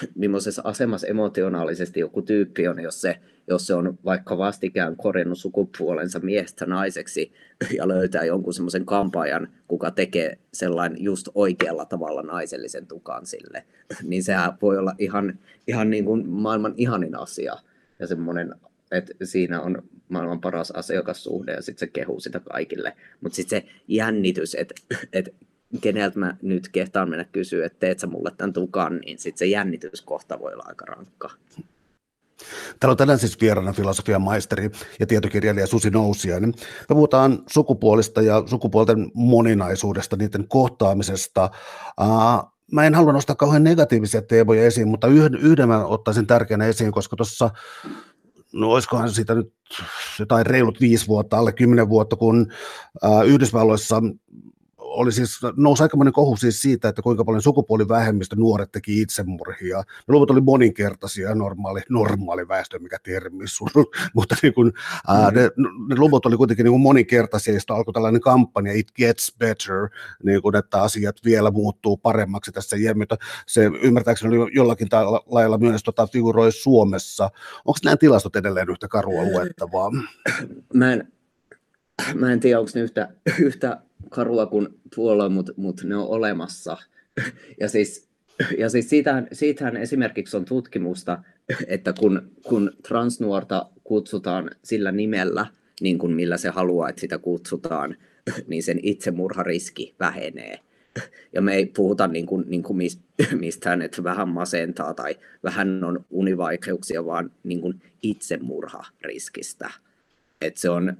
millaisessa asemassa emotionaalisesti joku tyyppi on, jos se jos se on vaikka vastikään korjannut sukupuolensa miestä naiseksi ja löytää jonkun semmoisen kampaajan, kuka tekee sellainen just oikealla tavalla naisellisen tukan sille, niin sehän voi olla ihan, ihan niin kuin maailman ihanin asia ja semmoinen, että siinä on maailman paras asiakassuhde ja sitten se kehuu sitä kaikille. Mutta sitten se jännitys, että et keneltä mä nyt kehtaan mennä kysyä, että teet sä mulle tämän tukan, niin sitten se jännityskohta voi olla aika rankka. Täällä on tänään siis vieraana filosofian maisteri ja tietokirjailija Susi Nousiainen. Me puhutaan sukupuolista ja sukupuolten moninaisuudesta, niiden kohtaamisesta. Mä en halua nostaa kauhean negatiivisia teemoja esiin, mutta yhden, yhden mä ottaisin tärkeänä esiin, koska tuossa no olisikohan siitä nyt jotain reilut viisi vuotta, alle kymmenen vuotta, kun Yhdysvalloissa oli siis, nousi aikamoinen kohu siis siitä, että kuinka paljon sukupuolivähemmistö nuoret teki itsemurhia. Ne luvut oli moninkertaisia, normaali, normaali väestö, mikä termi sun, mutta niin kun, mm. ää, ne, ne, luvut oli kuitenkin niin moninkertaisia, ja alkoi tällainen kampanja, it gets better, niin kun, että asiat vielä muuttuu paremmaksi tässä mutta Se ymmärtääkseni oli jollakin lailla myös tota, figuroi Suomessa. Onko nämä tilastot edelleen yhtä karua luettavaa? Mä en, mä en tiedä, onko ne yhtä, yhtä karua kuin tuolla, mutta mut ne on olemassa. Ja siis, ja siis siitähän, siitähän esimerkiksi on tutkimusta, että kun, kun transnuorta kutsutaan sillä nimellä, niin kuin millä se haluaa, että sitä kutsutaan, niin sen itsemurhariski vähenee. Ja me ei puhuta niin kuin, niin kuin mistään, että vähän masentaa tai vähän on univaikeuksia, vaan niin kuin itsemurhariskistä. Että se on,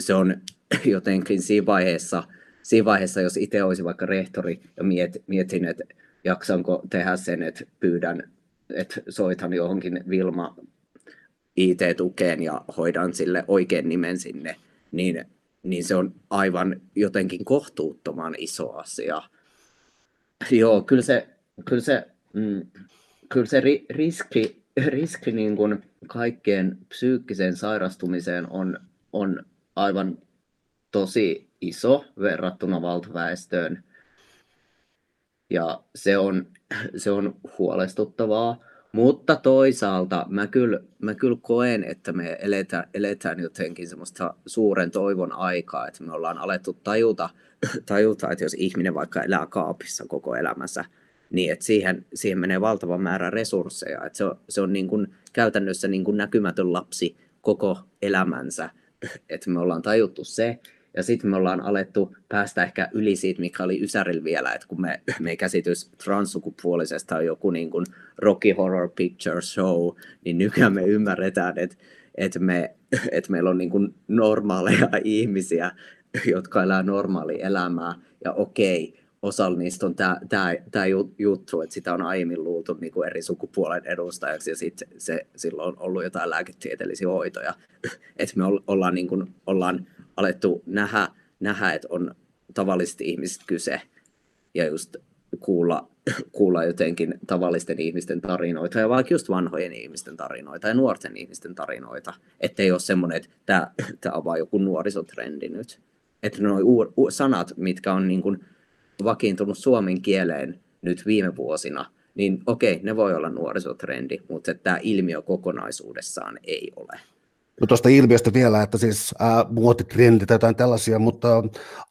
se on jotenkin siinä vaiheessa, siinä vaiheessa, jos itse olisi vaikka rehtori ja miet, mietin, että jaksanko tehdä sen, että pyydän, että soitan johonkin Vilma IT-tukeen ja hoidan sille oikein nimen sinne, niin, niin se on aivan jotenkin kohtuuttoman iso asia. Joo, kyllä se, kyllä se, mm, kyllä se ri, riski, riski niin kuin kaikkeen psyykkiseen sairastumiseen on, on aivan tosi iso verrattuna valtaväestöön. Ja se on, se on huolestuttavaa. Mutta toisaalta mä kyllä, mä kyllä koen, että me eletään, eletään jotenkin semmoista suuren toivon aikaa, että me ollaan alettu tajuta, tajuta että jos ihminen vaikka elää kaapissa koko elämänsä, niin että siihen, siihen menee valtava määrä resursseja. Että se on, se on niin kuin käytännössä niin kuin näkymätön lapsi koko elämänsä. Että me ollaan tajuttu se, ja sitten me ollaan alettu päästä ehkä yli siitä, mikä oli Ysärillä vielä, että kun me, me käsitys transsukupuolisesta on joku niin kuin Rocky Horror Picture Show, niin nykyään me ymmärretään, että, että, me, että meillä on niin kuin normaaleja ihmisiä jotka elää normaalia elämää, ja okei, osalla niistä on tämä, juttu, että sitä on aiemmin luultu niin kuin eri sukupuolen edustajaksi, ja sitten se, silloin on ollut jotain lääketieteellisiä hoitoja, että me ollaan, niin kuin, ollaan alettu nähdä, nähdä, että on tavallisesti ihmiset kyse, ja just kuulla, kuulla jotenkin tavallisten ihmisten tarinoita ja vaikka just vanhojen ihmisten tarinoita ja nuorten ihmisten tarinoita. Että ei ole semmoinen, että tämä, tämä on vain joku nuorisotrendi nyt. Että nuo sanat, mitkä on niin kuin vakiintunut suomen kieleen nyt viime vuosina, niin okei, ne voi olla nuorisotrendi, mutta tämä ilmiö kokonaisuudessaan ei ole. No tuosta ilmiöstä vielä, että siis äh, muotitrendit tai jotain tällaisia, mutta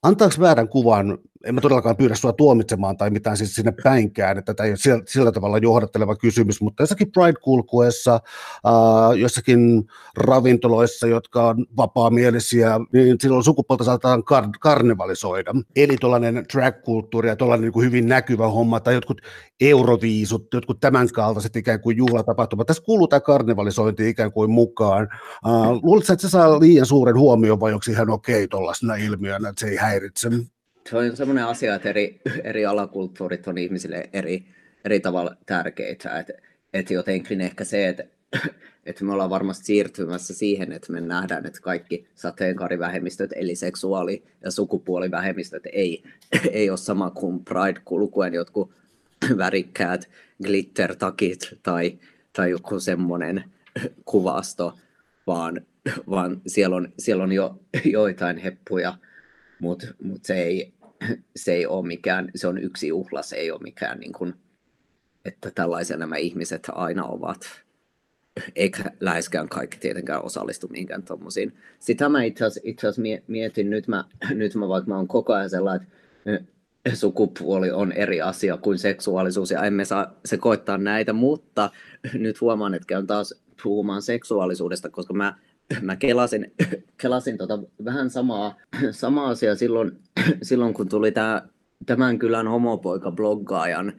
antaako väärän kuvan en mä todellakaan pyydä sinua tuomitsemaan tai mitään siis sinne päinkään, että tämä ei ole sillä, sillä tavalla johdatteleva kysymys, mutta jossakin Pride-kulkuessa, äh, jossakin ravintoloissa, jotka on vapaamielisiä, niin silloin sukupuolta saatetaan kar- karnevalisoida. Eli tuollainen drag-kulttuuri ja tuollainen niin hyvin näkyvä homma tai jotkut euroviisut, jotkut tämän kaltaiset ikään kuin juhlatapahtumat. Tässä kuuluu tämä karnevalisointi ikään kuin mukaan. Äh, luuletko, että se saa liian suuren huomioon vai onko ihan okei okay tuollaisena ilmiönä, että se ei häiritse? Se on semmoinen asia, että eri, eri alakulttuurit on ihmisille eri, eri tavalla tärkeitä. Että et jotenkin ehkä se, että et me ollaan varmasti siirtymässä siihen, että me nähdään, että kaikki sateenkaarivähemmistöt, eli seksuaali- ja sukupuolivähemmistöt ei, ei ole sama kuin Pride-kulkuen jotkut värikkäät glitter-takit tai, tai joku semmoinen kuvasto, vaan, vaan siellä on, siellä on jo joitain heppuja, mutta mut se ei, se ei ole mikään, se on yksi juhla, se ei ole mikään niin kuin, että tällaisia nämä ihmiset aina ovat. Eikä läheskään kaikki tietenkään osallistu mihinkään tuommoisiin. Sitä mä itse asiassa mietin, nyt mä, nyt mä vaikka mä oon koko ajan sellainen, että sukupuoli on eri asia kuin seksuaalisuus ja emme saa sekoittaa näitä, mutta nyt huomaan, että käyn taas puhumaan seksuaalisuudesta, koska mä mä kelasin, kelasin tota vähän samaa, samaa asiaa silloin, silloin, kun tuli tää, tämän kylän homopoika bloggaajan,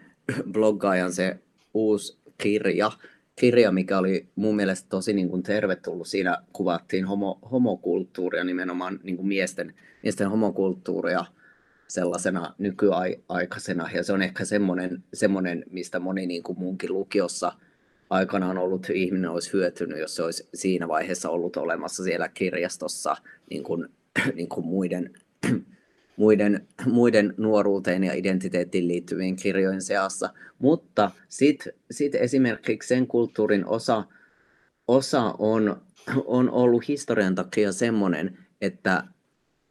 bloggaajan se uusi kirja, kirja, mikä oli mun mielestä tosi niin kuin tervetullut. Siinä kuvattiin homo, homokulttuuria, nimenomaan niin kuin miesten, miesten homokulttuuria sellaisena nykyaikaisena. Ja se on ehkä semmoinen, semmoinen mistä moni niin kuin munkin lukiossa – aikanaan ollut ihminen olisi hyötynyt, jos se olisi siinä vaiheessa ollut olemassa siellä kirjastossa niin kuin, niin kuin muiden, muiden, muiden nuoruuteen ja identiteettiin liittyvien kirjojen seassa. Mutta sitten sit esimerkiksi sen kulttuurin osa, osa on, on ollut historian takia semmoinen, että,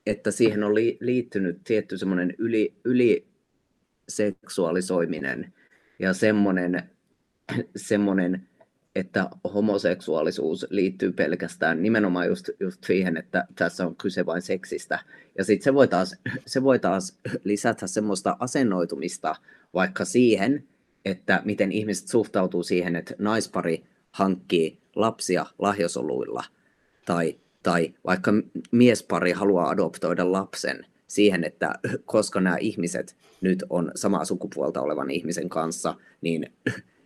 että siihen on liittynyt tietty semmoinen yli, yliseksuaalisoiminen ja semmoinen semmoinen, että homoseksuaalisuus liittyy pelkästään nimenomaan just, just siihen, että tässä on kyse vain seksistä. Ja sitten se, se voi taas lisätä semmoista asennoitumista vaikka siihen, että miten ihmiset suhtautuu siihen, että naispari hankkii lapsia lahjosoluilla tai, tai vaikka miespari haluaa adoptoida lapsen siihen, että koska nämä ihmiset nyt on samaa sukupuolta olevan ihmisen kanssa, niin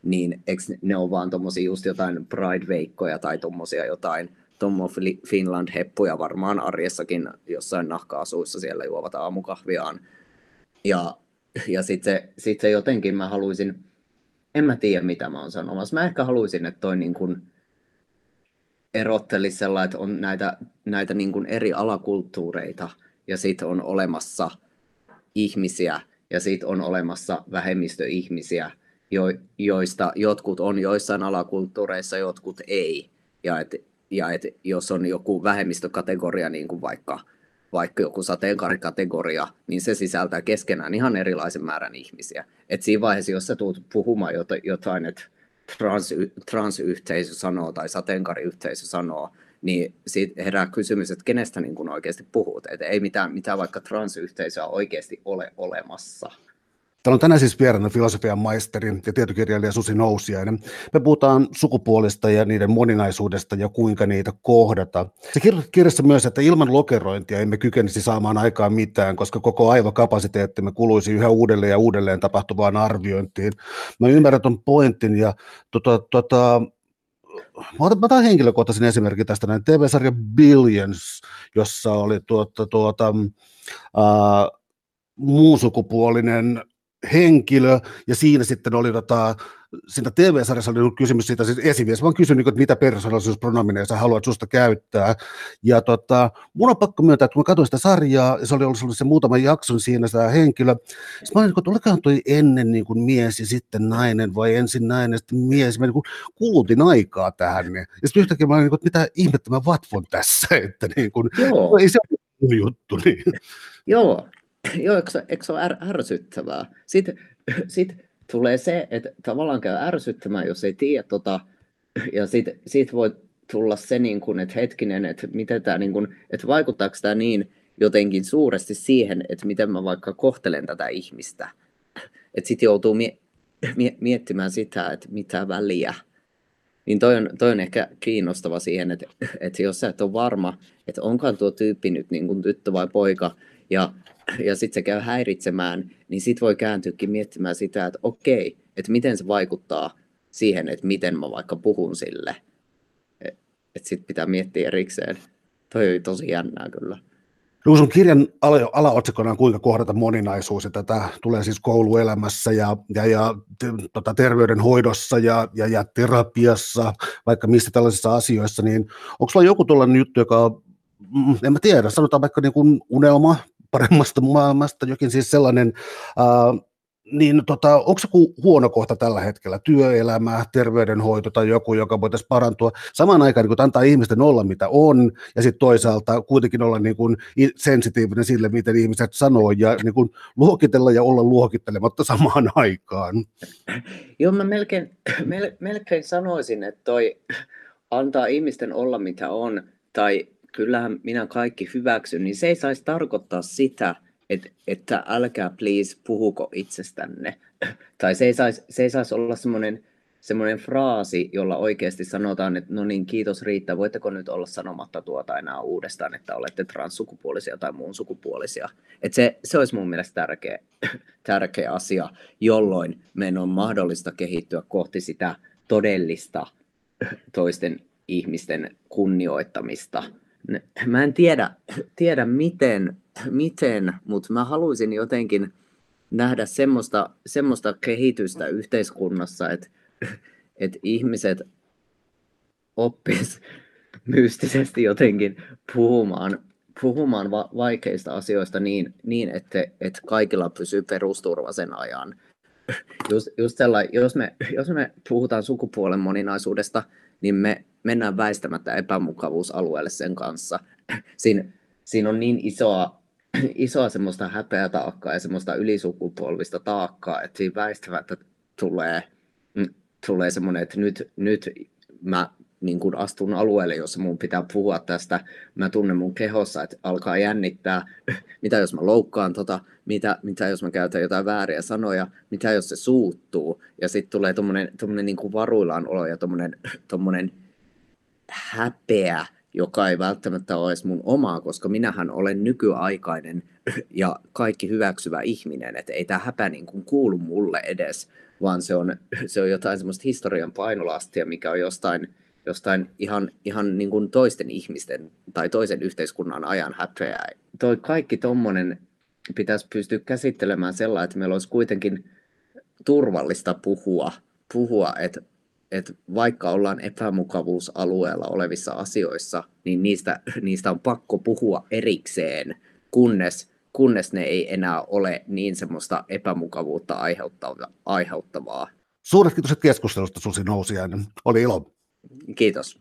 niin eikö ne ole vaan tuommoisia just jotain Pride-veikkoja tai tuommoisia jotain Tommo Finland-heppuja varmaan arjessakin jossain nahka-asuissa siellä juovat aamukahviaan. Ja, ja sitten se, sit se jotenkin mä haluaisin, en mä tiedä mitä mä oon sanomassa. Mä ehkä haluaisin, että toi niin kuin erottelisi sellainen, että on näitä, näitä niin kuin eri alakulttuureita ja sitten on olemassa ihmisiä ja sitten on olemassa vähemmistöihmisiä jo, joista jotkut on joissain alakulttuureissa, jotkut ei. Ja, et, ja et, jos on joku vähemmistökategoria, niin kuin vaikka, vaikka joku sateenkaarikategoria, niin se sisältää keskenään ihan erilaisen määrän ihmisiä. Et siinä vaiheessa, jos sä tulet puhumaan jotain, että trans, transyhteisö sanoo tai sateenkaariyhteisö sanoo, niin siitä herää kysymys, että kenestä niin kun oikeasti puhut. Että ei mitään, mitään vaikka transyhteisöä oikeasti ole olemassa. Täällä on tänään siis vieraana filosofian maisteri ja tietokirjailija Susi Nousiainen. Me puhutaan sukupuolista ja niiden moninaisuudesta ja kuinka niitä kohdata. Se kirjassa myös, että ilman lokerointia emme kykenisi saamaan aikaan mitään, koska koko aivokapasiteettimme kuluisi yhä uudelleen ja uudelleen tapahtuvaan arviointiin. Mä ymmärrän tuon pointin ja tota, tota, mä otan, mä otan henkilökohtaisen esimerkin tästä näin TV-sarja Billions, jossa oli tuota, tuota, uh, muunsukupuolinen henkilö, ja siinä sitten oli tota, siinä TV-sarjassa oli kysymys siitä, siis esimies, mä oon kysynyt, että mitä persoonallisuuspronomineja sä haluat susta käyttää, ja tota, mun on pakko myöntää, että kun mä katsoin sitä sarjaa, ja se oli ollut se muutama jakson siinä tämä henkilö, siis mä olin, että olikohan toi ennen niin kuin mies ja sitten nainen, vai ensin nainen ja sitten mies, mä niin kuin kulutin aikaa tähän, ja sitten yhtäkkiä mä olin, että mitä ihmettä mä vatvon tässä, että niin kuin, Joo. ei se ole juttu. Niin. Joo, Joo, eikö, eikö se ole är, ärsyttävää? Sitten sit tulee se, että tavallaan käy ärsyttämään, jos ei tiedä tota, ja sitten sit voi tulla se, niin kun, että hetkinen, että, miten tämä, niin kun, että vaikuttaako tämä niin jotenkin suuresti siihen, että miten mä vaikka kohtelen tätä ihmistä. Että sitten joutuu mie- mie- miettimään sitä, että mitä väliä. Niin toi on, toi on ehkä kiinnostava siihen, että, että jos sä et ole varma, että onkaan tuo tyyppi nyt niin kuin tyttö vai poika, ja, ja sitten se käy häiritsemään, niin sitten voi kääntyäkin miettimään sitä, että okei, että miten se vaikuttaa siihen, että miten mä vaikka puhun sille. Että et sitten pitää miettiä erikseen. Toi on tosi jännää kyllä. No, sun kirjan ala, alaotsikkona on kuinka kohdata moninaisuus, ja tätä tulee siis kouluelämässä ja, ja, ja tota, terveydenhoidossa ja, ja, ja terapiassa, vaikka mistä tällaisissa asioissa, niin onko sulla joku tuollainen juttu, joka, mm, en mä tiedä, sanotaan vaikka niin kuin unelma paremmasta maailmasta, jokin siis sellainen, äh, niin tota, onko se huono kohta tällä hetkellä, työelämä, terveydenhoito tai joku, joka voitaisiin parantua, samaan aikaan niin antaa ihmisten olla mitä on, ja sitten toisaalta kuitenkin olla niin kuin sensitiivinen sille, miten ihmiset sanoo, ja niin kuin luokitella ja olla luokittelematta samaan aikaan. Joo, mä melkein, mel, melkein sanoisin, että toi antaa ihmisten olla mitä on, tai kyllähän minä kaikki hyväksyn, niin se ei saisi tarkoittaa sitä, että, että älkää please puhuko itsestänne. tai se ei saisi, se ei saisi olla semmoinen, semmoinen fraasi, jolla oikeasti sanotaan, että no niin, kiitos riittää, voitteko nyt olla sanomatta tuota enää uudestaan, että olette transsukupuolisia tai muun sukupuolisia. Et se, se olisi mun mielestä tärkeä, tärkeä asia, jolloin meidän on mahdollista kehittyä kohti sitä todellista toisten ihmisten kunnioittamista mä en tiedä, tiedä miten, miten mutta mä haluaisin jotenkin nähdä semmoista, semmoista kehitystä yhteiskunnassa, että, että ihmiset oppis mystisesti jotenkin puhumaan, puhumaan va- vaikeista asioista niin, niin että, että kaikilla pysyy perusturva sen ajan. Just, just jos, me, jos me puhutaan sukupuolen moninaisuudesta, niin me mennään väistämättä epämukavuusalueelle sen kanssa. Siin, siinä on niin isoa, isoa semmoista häpeä taakkaa ja semmoista ylisukupolvista taakkaa, että siinä väistämättä tulee, mm, tulee semmoinen, että nyt, nyt mä niin kuin astun alueelle, jossa mun pitää puhua tästä. Mä tunnen mun kehossa, että alkaa jännittää, mitä jos mä loukkaan tota, mitä, mitä jos mä käytän jotain vääriä sanoja, mitä jos se suuttuu. Ja sitten tulee tommonen, tommonen niin kuin varuillaan olo ja tommonen, tommonen häpeä, joka ei välttämättä ole edes mun omaa, koska minähän olen nykyaikainen ja kaikki hyväksyvä ihminen, että ei tämä häpeä niin kuin kuulu mulle edes, vaan se on, se on jotain semmoista historian painolastia, mikä on jostain, jostain ihan, ihan niin kuin toisten ihmisten tai toisen yhteiskunnan ajan häpeää. Toi kaikki tommonen pitäisi pystyä käsittelemään sellainen, että meillä olisi kuitenkin turvallista puhua, puhua että että vaikka ollaan epämukavuusalueella olevissa asioissa, niin niistä, niistä on pakko puhua erikseen, kunnes, kunnes ne ei enää ole niin semmoista epämukavuutta aiheuttavaa. aiheuttavaa. Suuret kiitos keskustelusta Susi Nousiainen. Oli ilo. Kiitos.